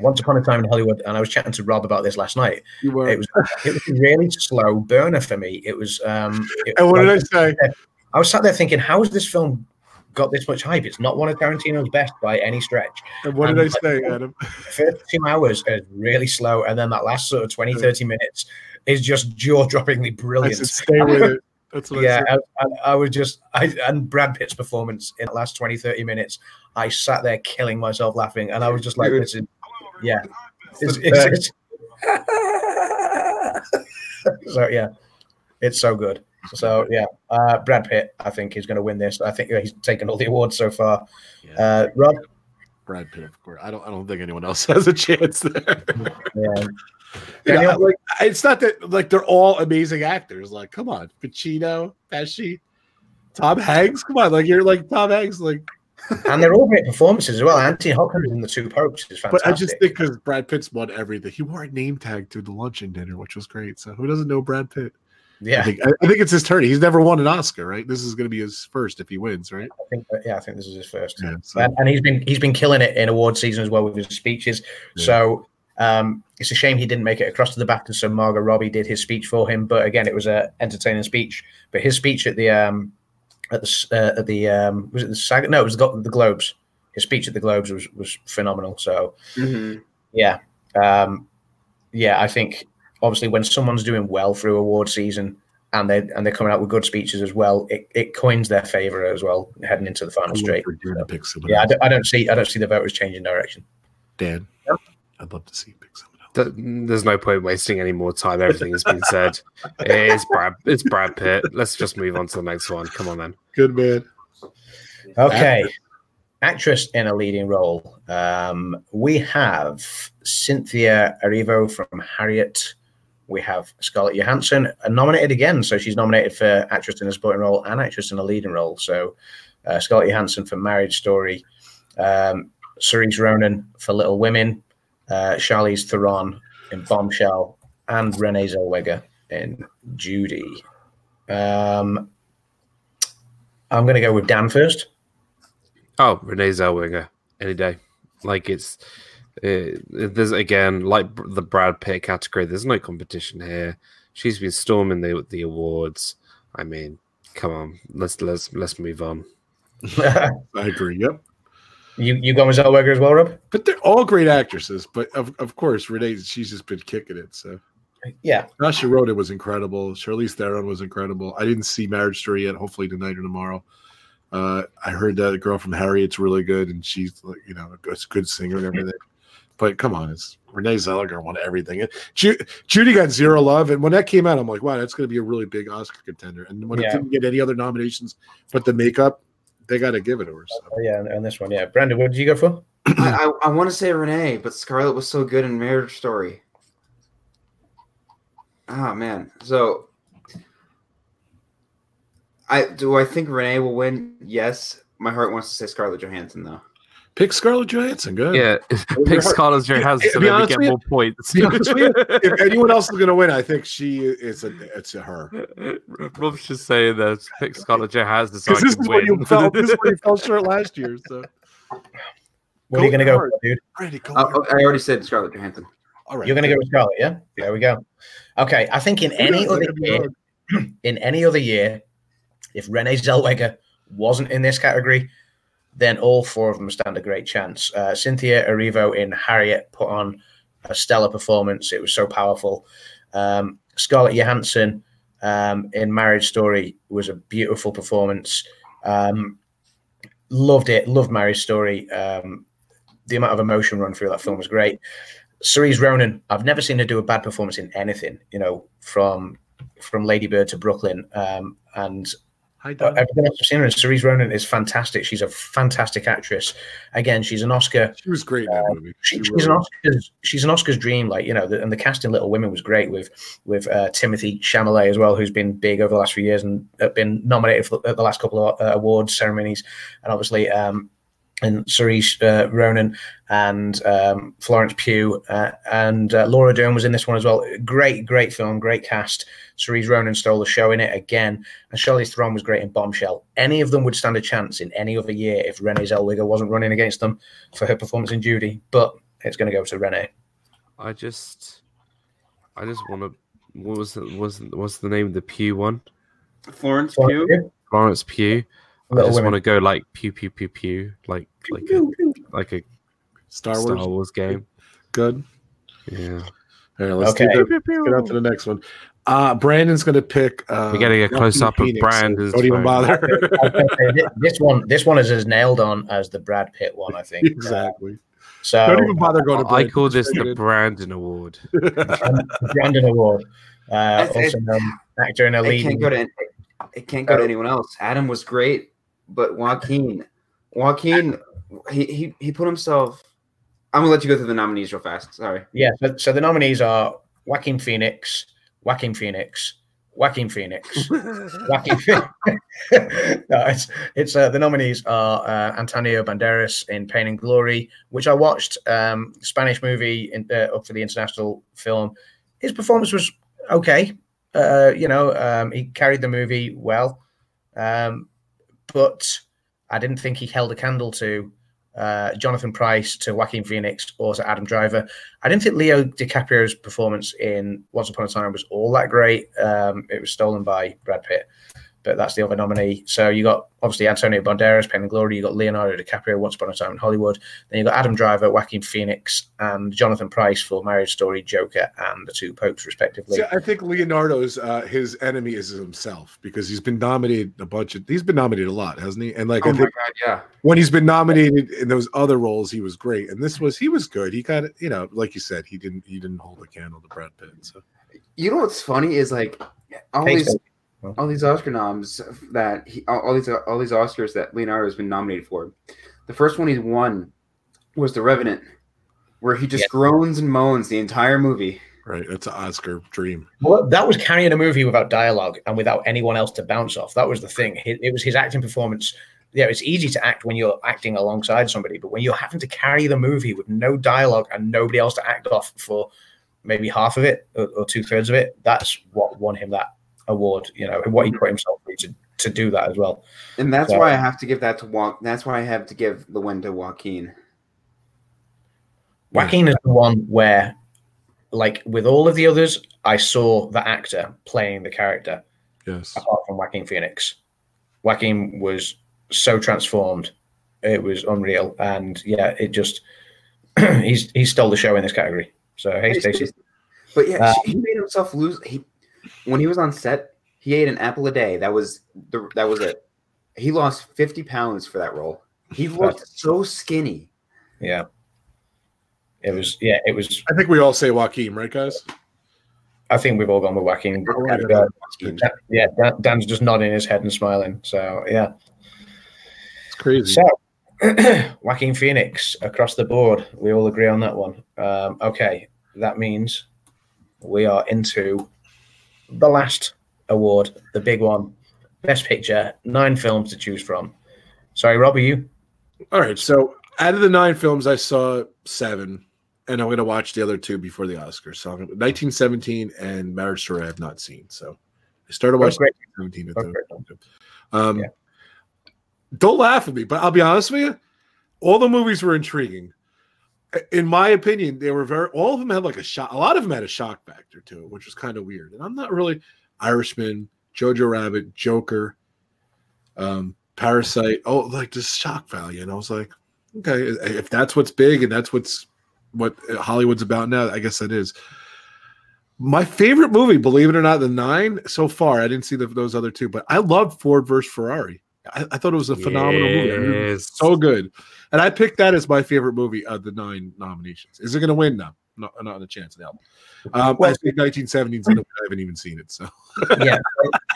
Once Upon a Time in Hollywood, and I was chatting to Rob about this last night. You were. It was it was a really slow burner for me. It was um, it, and what did I say? I was sat there thinking, how has this film got this much hype? It's not one of Tarantino's best by any stretch. And what did I say, Adam? First two hours is really slow, and then that last sort of 20, 30 minutes is just jaw-droppingly brilliant. said, stay with it. That's what yeah, I. I, I, I was just, I, and Brad Pitt's performance in the last 20, 30 minutes, I sat there killing myself laughing, and I was just like, this is, yeah. It's It's, the it's, it's- so, yeah, it's so good. So, yeah, uh, Brad Pitt, I think, is going to win this. I think he's taken all the awards so far. Uh, Rob, Brad Pitt, of course. I don't. I don't think anyone else has a chance there. yeah. Yeah, Daniel? like it's not that like they're all amazing actors. Like, come on, Pacino, Pesci, Tom Hanks. Come on, like you're like Tom Hanks. Like, and they're all great performances as well. Anthony Hopkins in the two popes is fantastic. but I just think because Brad Pitt's won everything, he wore a name tag to the lunch and dinner, which was great. So who doesn't know Brad Pitt? I yeah, think I, I think it's his turn. He's never won an Oscar, right? This is going to be his first if he wins, right? I think yeah, I think this is his first. Yeah. So, and, and he's been he's been killing it in award season as well with his speeches. Yeah. So um, it's a shame he didn't make it across to the BAFTA. So Margot Robbie did his speech for him, but again, it was a entertaining speech. But his speech at the um, at the uh, at the um, was it the SAG? No, it was the, the Globes. His speech at the Globes was was phenomenal. So Mhm. yeah, um, yeah, I think obviously when someone's doing well through award season. And they and they're coming out with good speeches as well. It, it coins their favor as well heading into the final I'd straight. for pick Yeah, I don't, I don't see I don't see the voters changing direction. Dan, Yep. I'd love to see him pick someone else. Th- There's no point wasting any more time. Everything has been said. It's Brad. It's Brad Pitt. Let's just move on to the next one. Come on, then. Good man. Okay, actress in a leading role. Um, we have Cynthia Erivo from Harriet. We have Scarlett Johansson uh, nominated again, so she's nominated for actress in a supporting role and actress in a leading role. So uh, Scarlett Johansson for Marriage Story, um, Saoirse Ronan for Little Women, uh, Charlize Theron in Bombshell, and Renee Zellweger in Judy. Um, I'm going to go with Dan first. Oh, Renee Zellweger, any day. Like it's uh, there's again like the Brad Pitt category. There's no competition here. She's been storming the the awards. I mean, come on, let's let's let's move on. I agree. Yep. You you going with Zellweger as well, Rob? But they're all great actresses. But of, of course, Renee, she's just been kicking it. So Yeah, Nasha Rhoda was incredible. Charlize Theron was incredible. I didn't see Marriage Story yet. Hopefully tonight or tomorrow. Uh, I heard that a girl from Harriet's really good, and she's like, you know, a good, singer and everything. But come on, it's Renee Zellweger won everything. Ju- Judy got zero love, and when that came out, I'm like, wow, that's going to be a really big Oscar contender. And when Yeah. it didn't get any other nominations, but the makeup, they got to give it to her. So. Oh, yeah, and, and this one, yeah. Brandon, what did you go for? I, I, I want to say Renee, but Scarlett was so good in Marriage Story. Ah man, so I do I think Renee will win? Yes. My heart wants to say Scarlett Johansson though. Pick Scarlett Johansson. Good. Yeah, pick Scarlett Johansson To so that we get more points. To be honest with if anyone else is going to win, I think she is a it's a her. Rob's just saying that pick Scarlett Johansson so I Because this can is what you win. felt. This is what you fell short last year. So, What are you going to go for, dude? Ready, go. Oh, I already said Scarlett Johansson. All right, You're going to go with Scarlett, yeah? There we go. Okay, I think in any other that could be year, in any other year, if Renee Zellweger wasn't in this category, then all four of them stand a great chance. Uh, Cynthia Erivo in Harriet put on a stellar performance. It was so powerful. Um, Scarlett Johansson um, in Marriage Story was a beautiful performance. Um, loved it. Loved Marriage Story. Um, the amount of emotion run through that film was great. Saoirse Ronan, I've never seen her do a bad performance in anything. You know, from from Lady Bird to Brooklyn, um, and Hi, uh, everything else I've seen her in. Saoirse Ronan is fantastic. She's a fantastic actress. Again, she's an Oscar. She was great in that movie. She, She she's really an was. Oscars. She's an Oscars dream. Like you know, the, and the cast in Little Women was great with with uh, Timothée Chalamet as well, who's been big over the last few years and uh, been nominated for the, the last couple of uh, awards ceremonies, and obviously. Um, and Saoirse uh, Ronan and um, Florence Pugh uh, and uh, Laura Dern was in this one as well. Great, great film, great cast. Saoirse Ronan stole the show in it again, and Charlize Theron was great in Bombshell. Any of them would stand a chance in any other year if Renee Zellweger wasn't running against them for her performance in Judy, but it's going to go to Renee. I just, I just want to. What was the, was what's the name of the Pew one? Florence Pugh. Florence Pugh. I just Women. want to go like pew pew pew pew, like like a, like a Star Star Wars. Wars, game. Good. Yeah, All right, let's Okay. do that. get on to the next one. Uh, Brandon's going to pick. Uh, We're getting a Joaquin close-up of Phoenix, Brandon's Don't even bother. I was gonna say, thi- this one, this one is as nailed on as the Brad Pitt one, I think. Uh, exactly. so Don't even bother going to. I call this the Brandon Award. Brandon Award, uh, It's- also known actor in a It lead. can't go to it can't go to anyone else. Adam was great, but Joaquin, Joaquin, he he, he put himself. I'm gonna let you go through the nominees real fast. Sorry. Yeah, so, so the nominees are Joaquin Phoenix, Joaquin Phoenix, Joaquin Phoenix, Joaquin Phoenix. no, it's it's uh, the nominees are uh, Antonio Banderas in Pain and Glory, which I watched, um, Spanish movie in, uh, up for the international film. His performance was okay. Uh, you know, um, he carried the movie well, um, but I didn't think he held a candle to uh, Jonathan Pryce, to Joaquin Phoenix, or to Adam Driver. I didn't think Leo DiCaprio's performance in Once Upon a Time was all that great. Um, it was stolen by Brad Pitt, but that's the other nominee. So you got obviously Antonio Banderas, Pain and Glory. You got Leonardo DiCaprio, Once Upon a Time in Hollywood. Then you got Adam Driver, Joaquin Phoenix, and Jonathan Pryce for Marriage Story, Joker, and The Two Popes, respectively. See, I think Leonardo's uh, his enemy is himself because he's been nominated a bunch of. He's been nominated a lot, hasn't he? And like Oh I my god, yeah. when he's been nominated in those other roles, he was great. And this was he was good. He kind of you know, like you said, he didn't he didn't hold a candle to Brad Pitt. So You know what's funny is like all Thanks, these Dave. All these Oscar noms that he all all these all these Oscars that Leonardo has been nominated for. The first one he won was The Revenant, where he just Yeah. groans and moans the entire movie. right, that's an Oscar dream. Well, that was carrying a movie without dialogue and without anyone else to bounce off. That was the thing. It, it was his acting performance. Yeah, it's easy to act when you're acting alongside somebody, but when you're having to carry the movie with no dialogue and nobody else to act off for maybe half of it or, or two thirds of it, that's what won him that award. You know, what he put himself through to, to do that as well. And that's So- why I have to give that to Walk. That's why I have to give the win to Joaquin. Joaquin is the one where, like with all of the others, I saw the actor playing the character. Yes. apart from Joaquin Phoenix. Joaquin was so transformed. It was unreal. And yeah, it just he's he stole the show in this category. So hey Stacey. But yeah, Uh, he made himself lose. He when he was on set, he ate an apple a day. That was the that was it. He lost fifty pounds for that role. He looked so skinny. Yeah. It was yeah, it was I think we all say Joaquin, right, guys? I think we've all gone with Joaquin. And, uh, yeah, Dan's just nodding his head and smiling. So yeah. It's crazy. So Joaquin Phoenix across the board. We all agree on that one. Um, okay, that means we are into the last award, the big one, Best Picture. Nine films to choose from. Sorry, Rob, are you? All right. So out of the nine films, I saw seven, and I'm going to watch the other two before the Oscars. So 1917 and Marriage Story I have not seen. So I started watching great. 1917. Both At great the, um, Yeah. Don't laugh at me, but I'll be honest with you. All the movies were intriguing. In my opinion, they were very. All of them had like a shock. A lot of them had a shock factor to it, which was kind of weird. And I'm not really Irishman, Jojo Rabbit, Joker, um, Parasite. Oh, like this shock value, and I was like, okay, if that's what's big and that's what's what Hollywood's about now, I guess that is. My favorite movie, believe it or not, the nine so far. I didn't see the, those other two, but I loved Ford versus Ferrari. I, I thought it was a phenomenal movie. I mean, it was Yes. so good, and I picked that as my favorite movie of the nine nominations. Is it going to win? No, not, not a chance now. Um, I think 1917 is going to win. I haven't even seen it, so Yeah.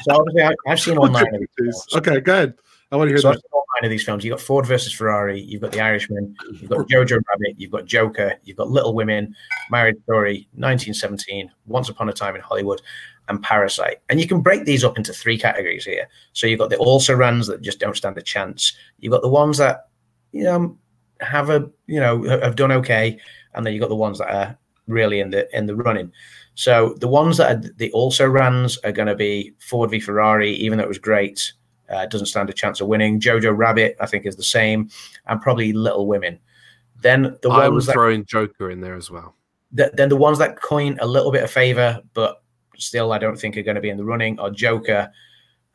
So obviously, I, I've seen all nine of these films. okay, go ahead. I want to hear So I've that. Of these films. You've got Ford versus Ferrari, you've got The Irishman, you've got Jojo Rabbit, you've got Joker, you've got Little Women, Marriage Story, 1917, Once Upon a Time in Hollywood, and Parasite. And you can break these up into three categories here. So you've got the also runs that just don't stand a chance. You've got the ones that you know have a you know have done okay, and then you've got the ones that are really in the in the running. So the ones that are the also runs are going to be Ford v Ferrari, even though it was great. Uh, doesn't stand a chance of winning. Jojo Rabbit, I think, is the same, and probably Little Women. Then the I ones was that throwing Joker in there as well. th- then the ones that coin a little bit of favor, but still I don't think are going to be in the running are Joker,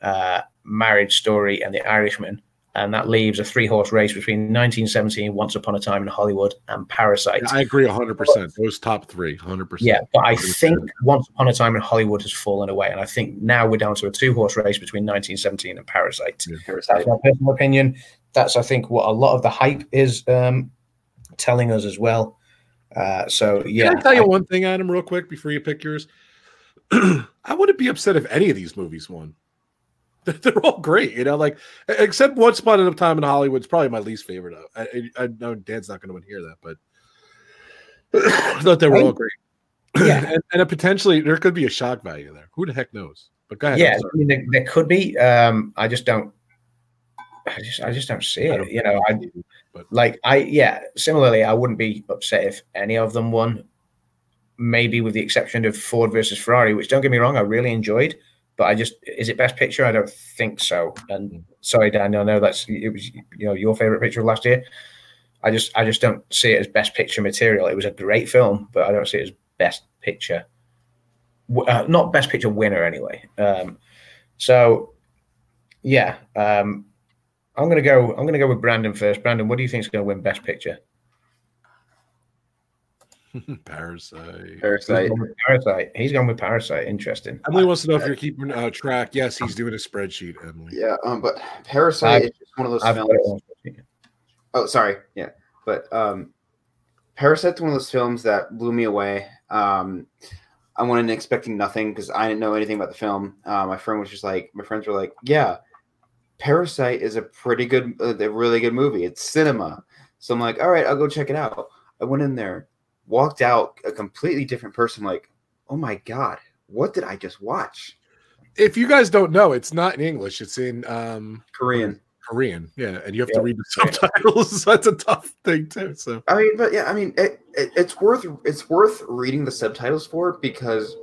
uh, Marriage Story, and The Irishman. And that leaves a three horse race between 1917, Once Upon a Time in Hollywood, and Parasite. I agree 100%. Those top three, 100%. Yeah, but I think Once Upon a Time in Hollywood has fallen away, and I think now we're down to a two-horse race between 1917 and Parasite. Yeah. Parasite. That's my personal opinion. That's I think what a lot of the hype is um, telling us as well. Uh, so yeah, Can I tell you one thing, Adam, real quick before you pick yours? I wouldn't be upset if any of these movies won. They're- all great, you know. Like except Once Upon a Time in Hollywood is probably my least favorite. I, I, I know Dan's not going to want to hear that, but I thought they were all great. Yeah. and, and a potentially there could be a shock value there. Who the heck knows? But go ahead. Yeah. I mean, there, there could be. Um, I just don't. I just, I just don't see it. don't You know, I but like, I yeah. Similarly, I wouldn't be upset if any of them won. Maybe with the exception of Ford versus Ferrari, which don't get me wrong, I really enjoyed. But I just is it best picture? I don't think so. And sorry, Daniel, I know that's it was you know your favorite picture of last year. I just I just don't see it as best picture material. It was a great film, but I don't see it as best picture. Uh, not best picture winner anyway. Um, so yeah, um, I'm gonna go. I'm gonna go with Brandon first. Brandon, what do you think is going to win best picture? Parasite. Parasite. He's gone with Parasite. He's gone with Parasite. Interesting. Emily wants to know if you're keeping uh, track. Yes, he's doing a spreadsheet. Emily. Yeah, um, but Parasite I've- is just one of those I've films. Oh, sorry. Yeah, but um, Parasite's one of those films that blew me away. Um, I went in expecting nothing because I didn't know anything about the film. Uh, my friend was just like, my friends were like, "Yeah, Parasite is a pretty good, uh, a really good movie. It's cinema." So I'm like, "All right, I'll go check it out." I went in there, walked out a completely different person. Like, oh my god, what did I just watch? If you guys don't know, it's not in English. It's in um, Korean. Korean. Yeah, and you have Yeah. to read the subtitles. That's a tough thing too. So I mean, but yeah, I mean, it, it, it's worth it's worth reading the subtitles for because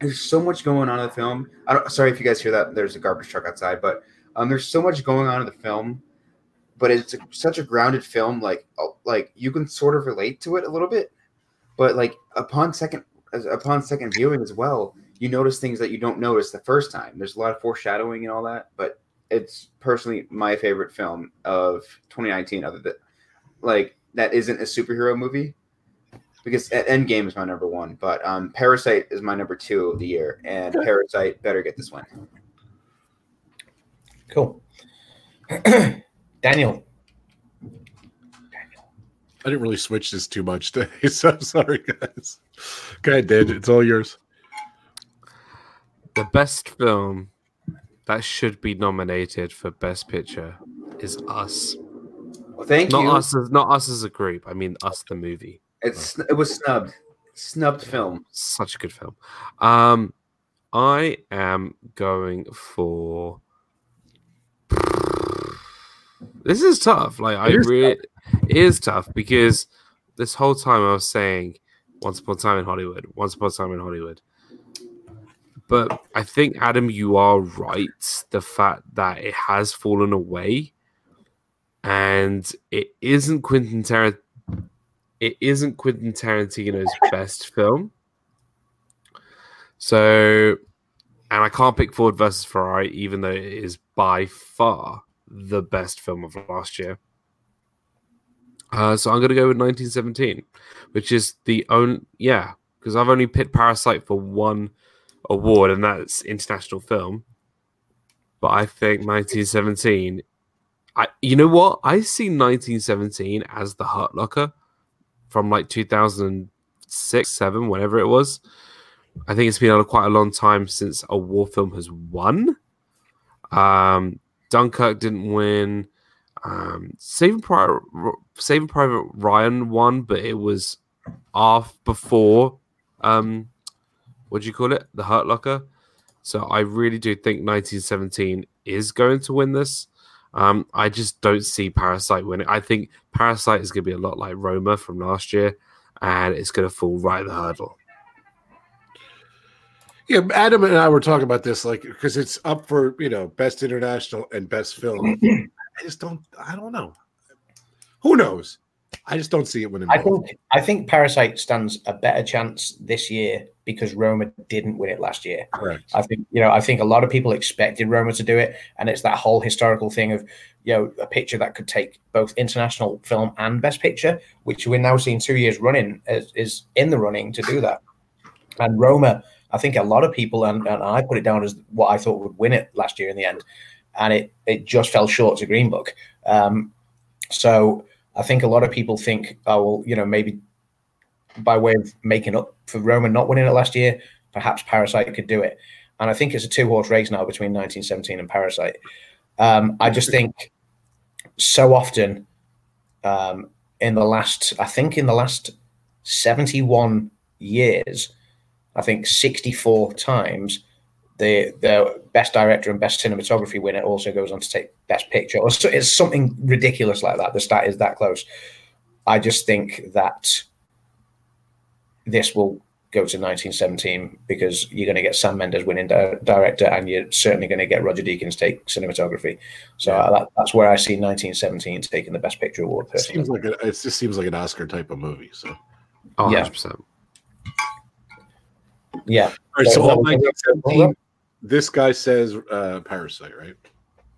there's so much going on in the film. I don't. Sorry if you guys hear that. There's a garbage truck outside, but um, there's so much going on in the film. But it's a, such a grounded film. Like, oh, like you can sort of relate to it a little bit, but like upon second as- upon second viewing as well, you notice things that you don't notice the first time. There's a lot of foreshadowing and all that, but it's personally my favorite film of 2019. Other than like that isn't a superhero movie because Endgame is my number one, but um, Parasite is my number two of the year, and Parasite better get this one. Cool. Daniel. Daniel. I didn't really switch this too much today. So I'm sorry, guys. Go ahead, Dan. It's all yours. The best film that should be nominated for Best Picture is Us. Well, thank Not you. us as not us as a group. I mean Us the movie. It's it was snubbed, snubbed film. Such a good film. Um, I am going for. This is tough. Like I really, it is tough because this whole time I was saying, "Once upon a time in Hollywood," "Once upon a time in Hollywood." But I think Adam, you are right. The fact that it has fallen away, and it isn't Quentin Tarantino. It isn't Quentin Tarantino's best film. So, and I can't pick Ford versus Ferrari, even though it is by far the best film of last year. Uh, so I'm going to go with 1917, which is the only yeah, because I've only picked Parasite for one award, and that's international film. But I think 1917. I you know what I see 1917 as the Hurt Locker from like 2006, seven, whenever it was. I think it's been quite a long time since a war film has won. Um, Dunkirk didn't win. Um, Saving Private Saving Private Ryan won, but it was off before. Um, what do you call it? The Hurt Locker. So I really do think 1917 is going to win this. Um, I just don't see Parasite winning. I think Parasite is going to be a lot like Roma from last year, and it's going to fall right the hurdle. Yeah, Adam and I were talking about this, like, because it's up for you know best international and best film. I just don't. I don't know. Who knows? I just don't see it winning. I think I think Parasite stands a better chance this year because Roma didn't win it last year. Correct. I think you know I think a lot of people expected Roma to do it, and it's that whole historical thing of you know a picture that could take both international film and Best Picture, which we're now seeing two years running is, is in the running to do that. And Roma, I think a lot of people and, and I put it down as what I thought would win it last year in the end, and it it just fell short to Green Book. Um, so I think a lot of people think, oh well, you know maybe by way of making up for Roma not winning it last year, perhaps Parasite could do it. And I think it's a two horse race now between 1917 and Parasite. Um, I just think so often um, in the last, I think in the last 71 years, I think 64 times the the best director and best cinematography winner also goes on to take best picture. Or so it's something ridiculous like that. The stat is that close. I just think that this will go to 1917 because you're going to get sam mendes winning di- director and you're certainly going to get roger deakins take cinematography. So Yeah. that, that's where i see 1917 taking the best picture award It seems like a, it just seems like an Oscar type of movie. So, all Oh, Yeah. 100%. yeah right. So, So- all 1917. This guy says uh, Parasite, right?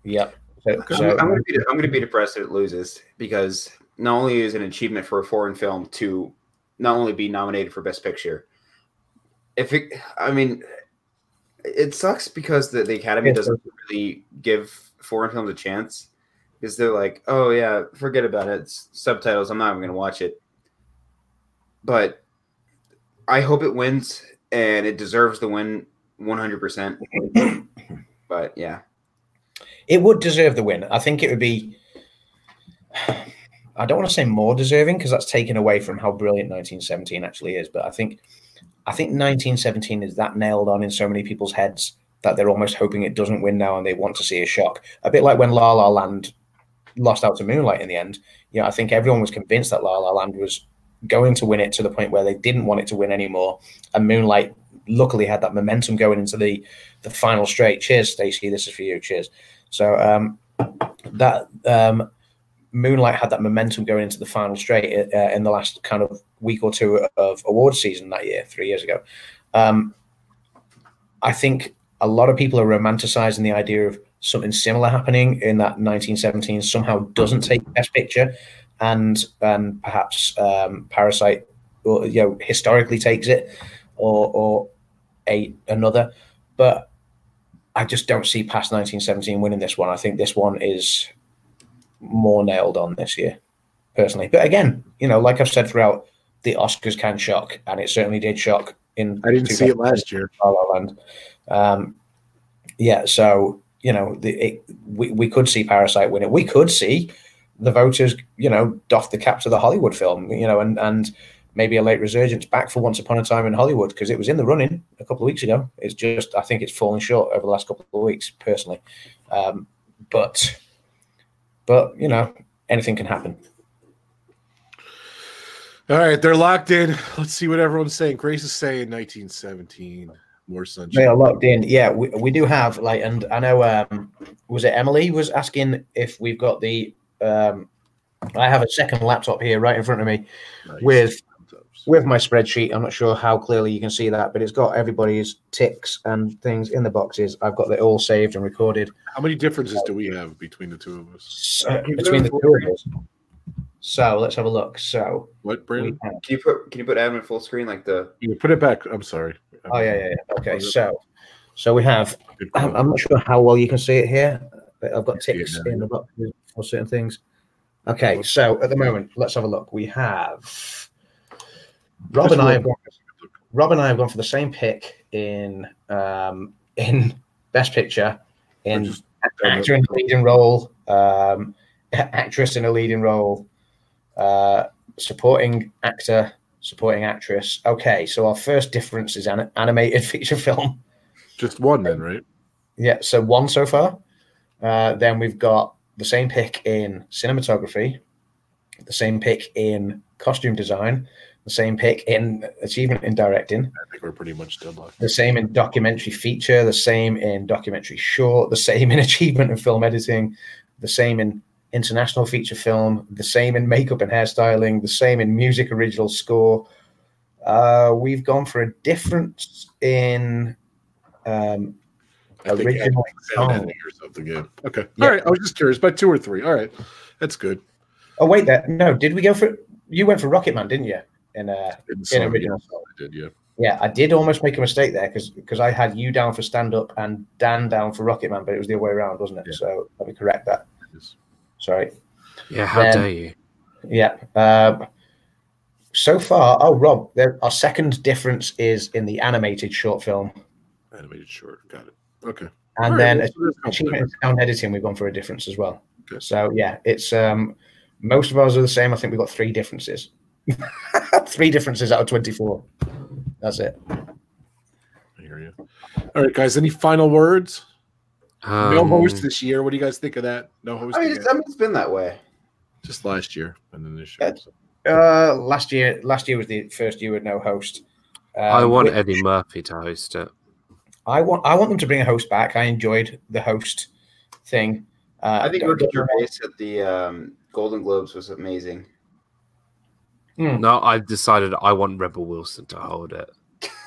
Yep. so, I'm, so- I'm going to be I'm going to be depressed if it loses because not only is it an achievement for a foreign film to not only be nominated for Best Picture, if it, I mean, it sucks because the, the Academy Yes, doesn't really give foreign films a chance because they're like, oh yeah, forget about it. It's subtitles. I'm not even going to watch it. But I hope it wins and it deserves the win 100%. but yeah. It would deserve the win. I think it would be. I don't want to say more deserving because that's taken away from how brilliant 1917 actually is. But I think, I think 1917 is that nailed on in so many people's heads that they're almost hoping it doesn't win now and they want to see a shock. A bit like when La La Land lost out to Moonlight in the end. You know, I think everyone was convinced that La La Land was going to win it to the point where they didn't want it to win anymore. And Moonlight luckily had that momentum going into the the final straight. Cheers, Stacey. This is for you. Cheers. So um, that um, Moonlight had that momentum going into the final straight uh, in the last kind of week or two of award season that year, three years ago. Um, I think a lot of people are romanticizing the idea of something similar happening in that 1917 somehow doesn't take the Best Picture, and and perhaps um, Parasite, or, you know, historically takes it, or or a another, but I just don't see past 1917 winning this one. I think this one is more nailed on this year, personally. But again, you know, like I've said throughout, the Oscars can shock, and it certainly did shock in. I didn't see it last year. La La Land. Um, yeah, so you know, the, it, we we could see Parasite win it. We could see the voters, you know, doff the cap to the Hollywood film, you know, and and maybe a late resurgence back for Once Upon a Time in Hollywood because it was in the running a couple of weeks ago. It's just I think it's fallen short over the last couple of weeks, personally. Um, but but you know, anything can happen. All right, they're locked in. Let's see what everyone's saying. Grace is saying 1917. More sunshine. They are locked in. Yeah, we, we do have like, and I know um was it Emily was asking if we've got the um I have a second laptop here right in front of me Nice. with with my spreadsheet. I'm not sure how clearly you can see that, but it's got everybody's ticks and things in the boxes. I've got it all saved and recorded How many differences do we have between the two of us? so, between the two of us. So let's have a look. So What, we Brandon? Can you put Can you put Adam in full screen like the? You put it back. I'm sorry. oh yeah, yeah, yeah. Okay, so so we have I'm. I'm not sure how well you can see it here, but I've got ticks now. in the box for certain things. Okay, so at the moment, let's have a look. We have Rob and I have gone, Rob and I have gone for the same pick in um, in Best Picture, in Just- actor in a leading role, um, actress in a leading role, uh, supporting actor, supporting actress. Okay, so our first difference is an animated feature film. Just one then, right? Yeah, so one so far. Uh, then we've got the same pick in cinematography, the same pick in costume design, the same pick in achievement in directing, I think we're pretty much deadlocked. the same in documentary feature, the same in documentary short, the same in achievement in film editing, the same in international feature film, the same in makeup and hairstyling, the same in music original score. Uh, we've gone for a difference in um, I think original sound song. or something. Yeah. Okay. Yeah. All right. I was just curious. By two or three. All right. That's good. Oh wait, there. No, did we go for? You went for Rocket Man, didn't you? In uh, In in original yeah, song. I did. Yeah. Yeah, I did almost make a mistake there because because I had you down for stand up and Dan down for Rocket Man, but it was the other way around, wasn't it? Yeah. So let me correct that. Yes. Sorry. Yeah, how Then- dare you? Yeah. Um, so far, oh Rob, there, our second difference is in the animated short film, Animated short. Got it. Okay. and All right, then well, so there's a couple achievement in sound editing, we've gone for a difference as well. Okay. So yeah, it's um, most of ours are the same. I think we've got three differences. three differences out of twenty-four. That's it. I hear you. All right, guys. Any final words? no Um, host this year. What do you guys think of that? No host. I mean, it's, I mean, it's been that way. just last year and then this year. That's- Uh, last year, last year was the first year with no host. Um, I want which- Eddie Murphy to host it. I want. I want them to bring a host back. I enjoyed the host thing. Uh, I think don't- Ricky Gervais at the um, Golden Globes was amazing. Hmm. No, I decided I want Rebel Wilson to hold it.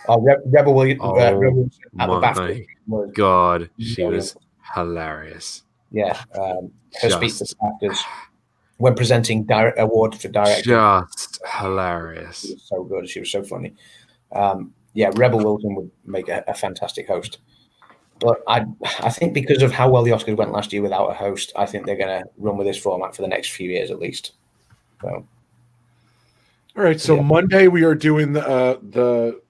Oh, Re- Rebel Williams, Oh, uh, Rebel Wilson at the my BAFTA was- God, she Brilliant. was hilarious. yeah. Um, her speech to actors when presenting direct award for directing. Just hilarious. She was so good. She was so funny. Um, yeah, Rebel Wilson would make a, a fantastic host. But I, I think because of how well the Oscars went last year without a host, I think they're going to run with this format for the next few years at least. So All right, so Yeah. Monday we are doing the uh, the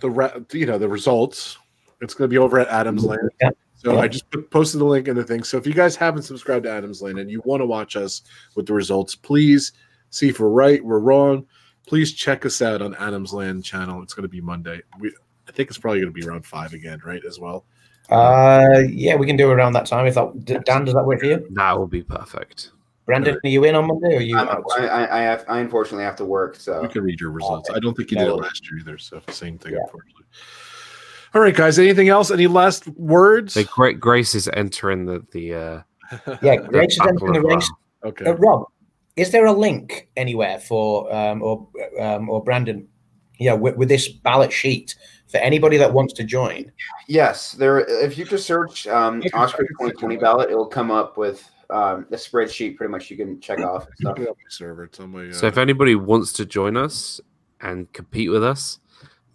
the you know the results. It's going to be over at Adams Land. Yeah. So Yeah. I just posted the link in the thing. So if you guys haven't subscribed to Adams Land and you want to watch us with the results, please see if we're right, we're wrong. Please check us out on Adams Land channel. It's going to be Monday. We I think it's probably going to be around five again, right? As well. uh, yeah, we can do it around that time. If that Dan, does that work for you? That will be perfect. Brandon, are you in on Monday or are you I'm- out? I, I, I, have, I unfortunately have to work, so You can read your results. I don't think you No did it last year either. So same thing, Yeah. unfortunately. All right, guys. Anything else? Any last words? The great Grace is entering the the uh Yeah, Grace is entering the race. okay. Uh, Rob, is there a link anywhere for um, or um, or Brandon? Yeah, with, with this ballot sheet for anybody that wants to join. yes, there. If you just search um, Oscar 2020 ballot, it will come up with um, the spreadsheet. Pretty much, you can check off. and stuff. Put it on my server. It's my. Uh, So if anybody wants to join us and compete with us,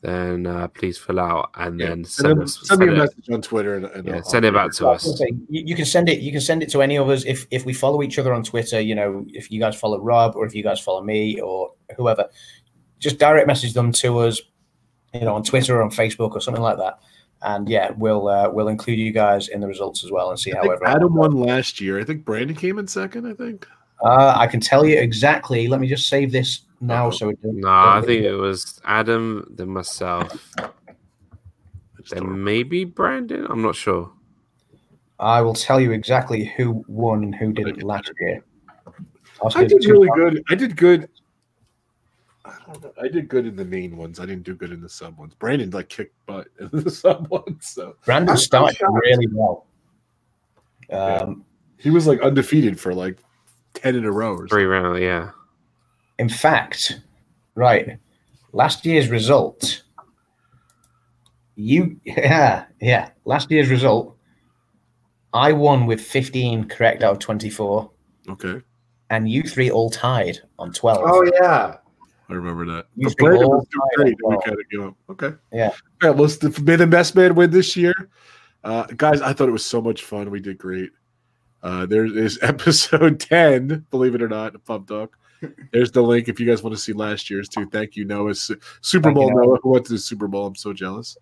then uh, please fill out and yeah. then And send then us send me a it- message on Twitter and, and yeah, send it back to I was gonna us. you, you can send it. You can send it to any of us if if we follow each other on Twitter. You know, if you guys follow Rob or if you guys follow me or whoever, just direct message them to us. You know, on Twitter or on Facebook or something like that. And yeah, we'll uh, we'll include you guys in the results as well and see I how think everyone. Adam won last year. I think Brandon came in second. I think. Uh, I can tell you exactly. Let me just save this now so it doesn't. No, I think it was Adam, then myself, I just don't then maybe Brandon. I'm not sure. I will tell you exactly who won and who didn't last year. I did really good. I did good. I. I did good in the main ones. I didn't do good in the sub ones. Brandon like kicked butt in the sub ones, so Brandon started really well. Um, he was like undefeated for like ten in a row. Or Three something. round, yeah. In fact, right, last year's result. You yeah yeah. Last year's result. I won with 15 correct out of 24, Okay, and you three all tied on 12. Oh yeah. I remember that. You But speak all was doing great. well. We kind of give him. Okay. Yeah. All right. Let's the, may the best man win this year. Uh, guys, I thought it was so much fun. We did great. Uh, there is episode 10, believe it or not, of Pub Talk. There's the link if you guys want to see last year's too. Thank you, Noah. Su- Super Thank you, Bowl Noah. Noah, who went to the Super Bowl. I'm so jealous.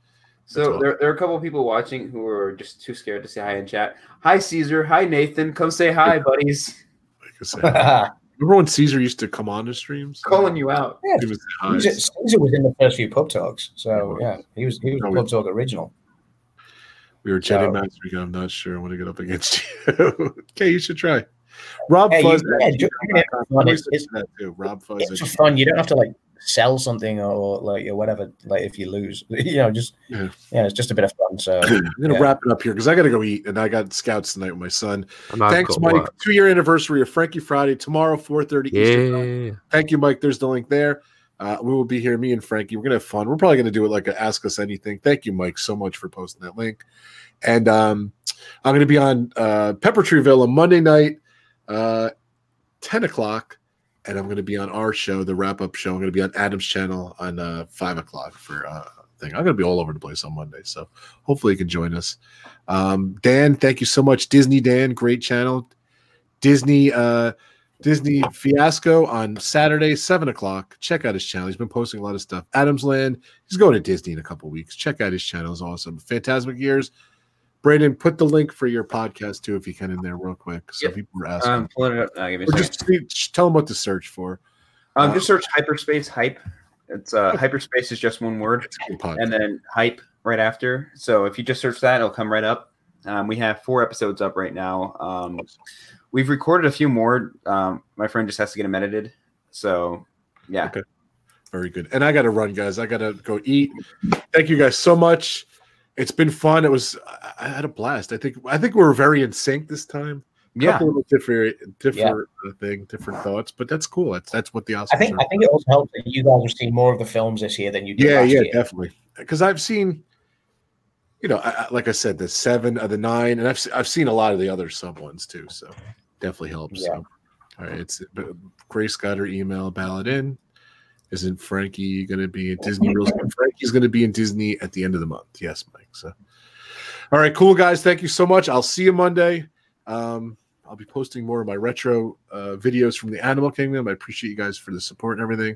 So all. there, there are a couple of people watching who are just too scared to say hi in chat. Hi Caesar. Hi Nathan. Come say hi, buddies. Like I said. Remember when Caesar used to come on the streams? Calling you out. yeah, He was hi. Caesar, Caesar was in the first few pub talks, so was. yeah, he was he was No, the we- pub talk original. We were chatting So- last week. I'm not sure I want to get up against you. okay, you should try. Rob Hey, you- Fuz. yeah, you can fun. It's- it's- that too. Rob Fuz. It's for fun. You don't have to like sell something or like or whatever. Like if you lose, you know, just Yeah. yeah, it's just a bit of fun. So I'm gonna Yeah. wrap it up here because I gotta go eat, and I got scouts tonight with my son. Thanks, Mike. work. Two year anniversary of Frankie Friday tomorrow, four thirty Eastern. time. Yeah. Thank you, Mike. There's the link there. Uh, we will be here, me and Frankie. We're gonna have fun. We're probably gonna do it like a Ask Us Anything. Thank you, Mike, so much for posting that link. And um, I'm gonna be on uh, Pepper Tree Villa Monday night, uh, ten o'clock, and I'm gonna be on our show, the wrap up show. I'm gonna be on Adam's channel on uh, five o'clock for uh, thing. I'm gonna be all over the place on Monday, so hopefully you can join us. Um, Dan, thank you so much, Disney Dan, great channel. Disney. Uh, Disney Fiasco on Saturday, seven o'clock. Check out his channel. He's been posting a lot of stuff. Adam's Land. He's going to Disney in a couple weeks. Check out his channel. It's awesome. Phantasmic Years. Brandon, put the link for your podcast too, if you can, in there real quick. So Yep. people are asking. Um, pulling it up. Give me a second. just, tell them what to search for. Um, just search hyperspace hype. It's uh, hyperspace is just one word, It's a good podcast. and then hype right after. So if you just search that, it'll come right up. Um, we have four episodes up right now. Um, we've recorded a few more. Um, my friend just has to get them edited. So yeah, Okay. Very good. And I got to run, guys. I got to go eat. Thank you guys so much. It's been fun. It was. I had a blast. I think. I think we were very in sync this time. yeah. couple of different different uh, thing, different thoughts, but that's cool. That's that's what the Oscars. I think. I think it also helps that you guys are seeing more of the films this year than you did yeah, yeah, year. definitely. Because I've seen, you know, I, I- like I said, the seven of the nine, and I've I've seen a lot of the other sub ones too. So definitely helps. Yeah. So, all right, it's Grace got her email ballot in. Isn't Frankie going to be at Disney real soon? Frankie's going to be in Disney at the end of the month. Yes, Mike. So, all right, cool guys. Thank you so much. I'll see you Monday. Um, I'll be posting more of my retro uh, videos from the Animal Kingdom. I appreciate you guys for the support and everything.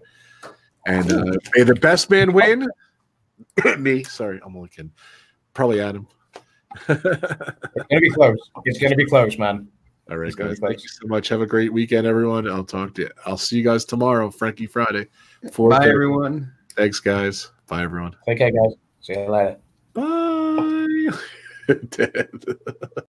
And uh, may the best man win. Me, sorry, I'm only kidding. Probably Adam. It's gonna be close. It's gonna be close, man. All right, It's guys. Thank you so much. Have a great weekend, everyone. I'll talk to you. I'll see you guys tomorrow, Frankie Friday. Four Bye thirty. everyone. Thanks, guys. Bye, everyone. Take care, guys. See you later. Bye. Dead.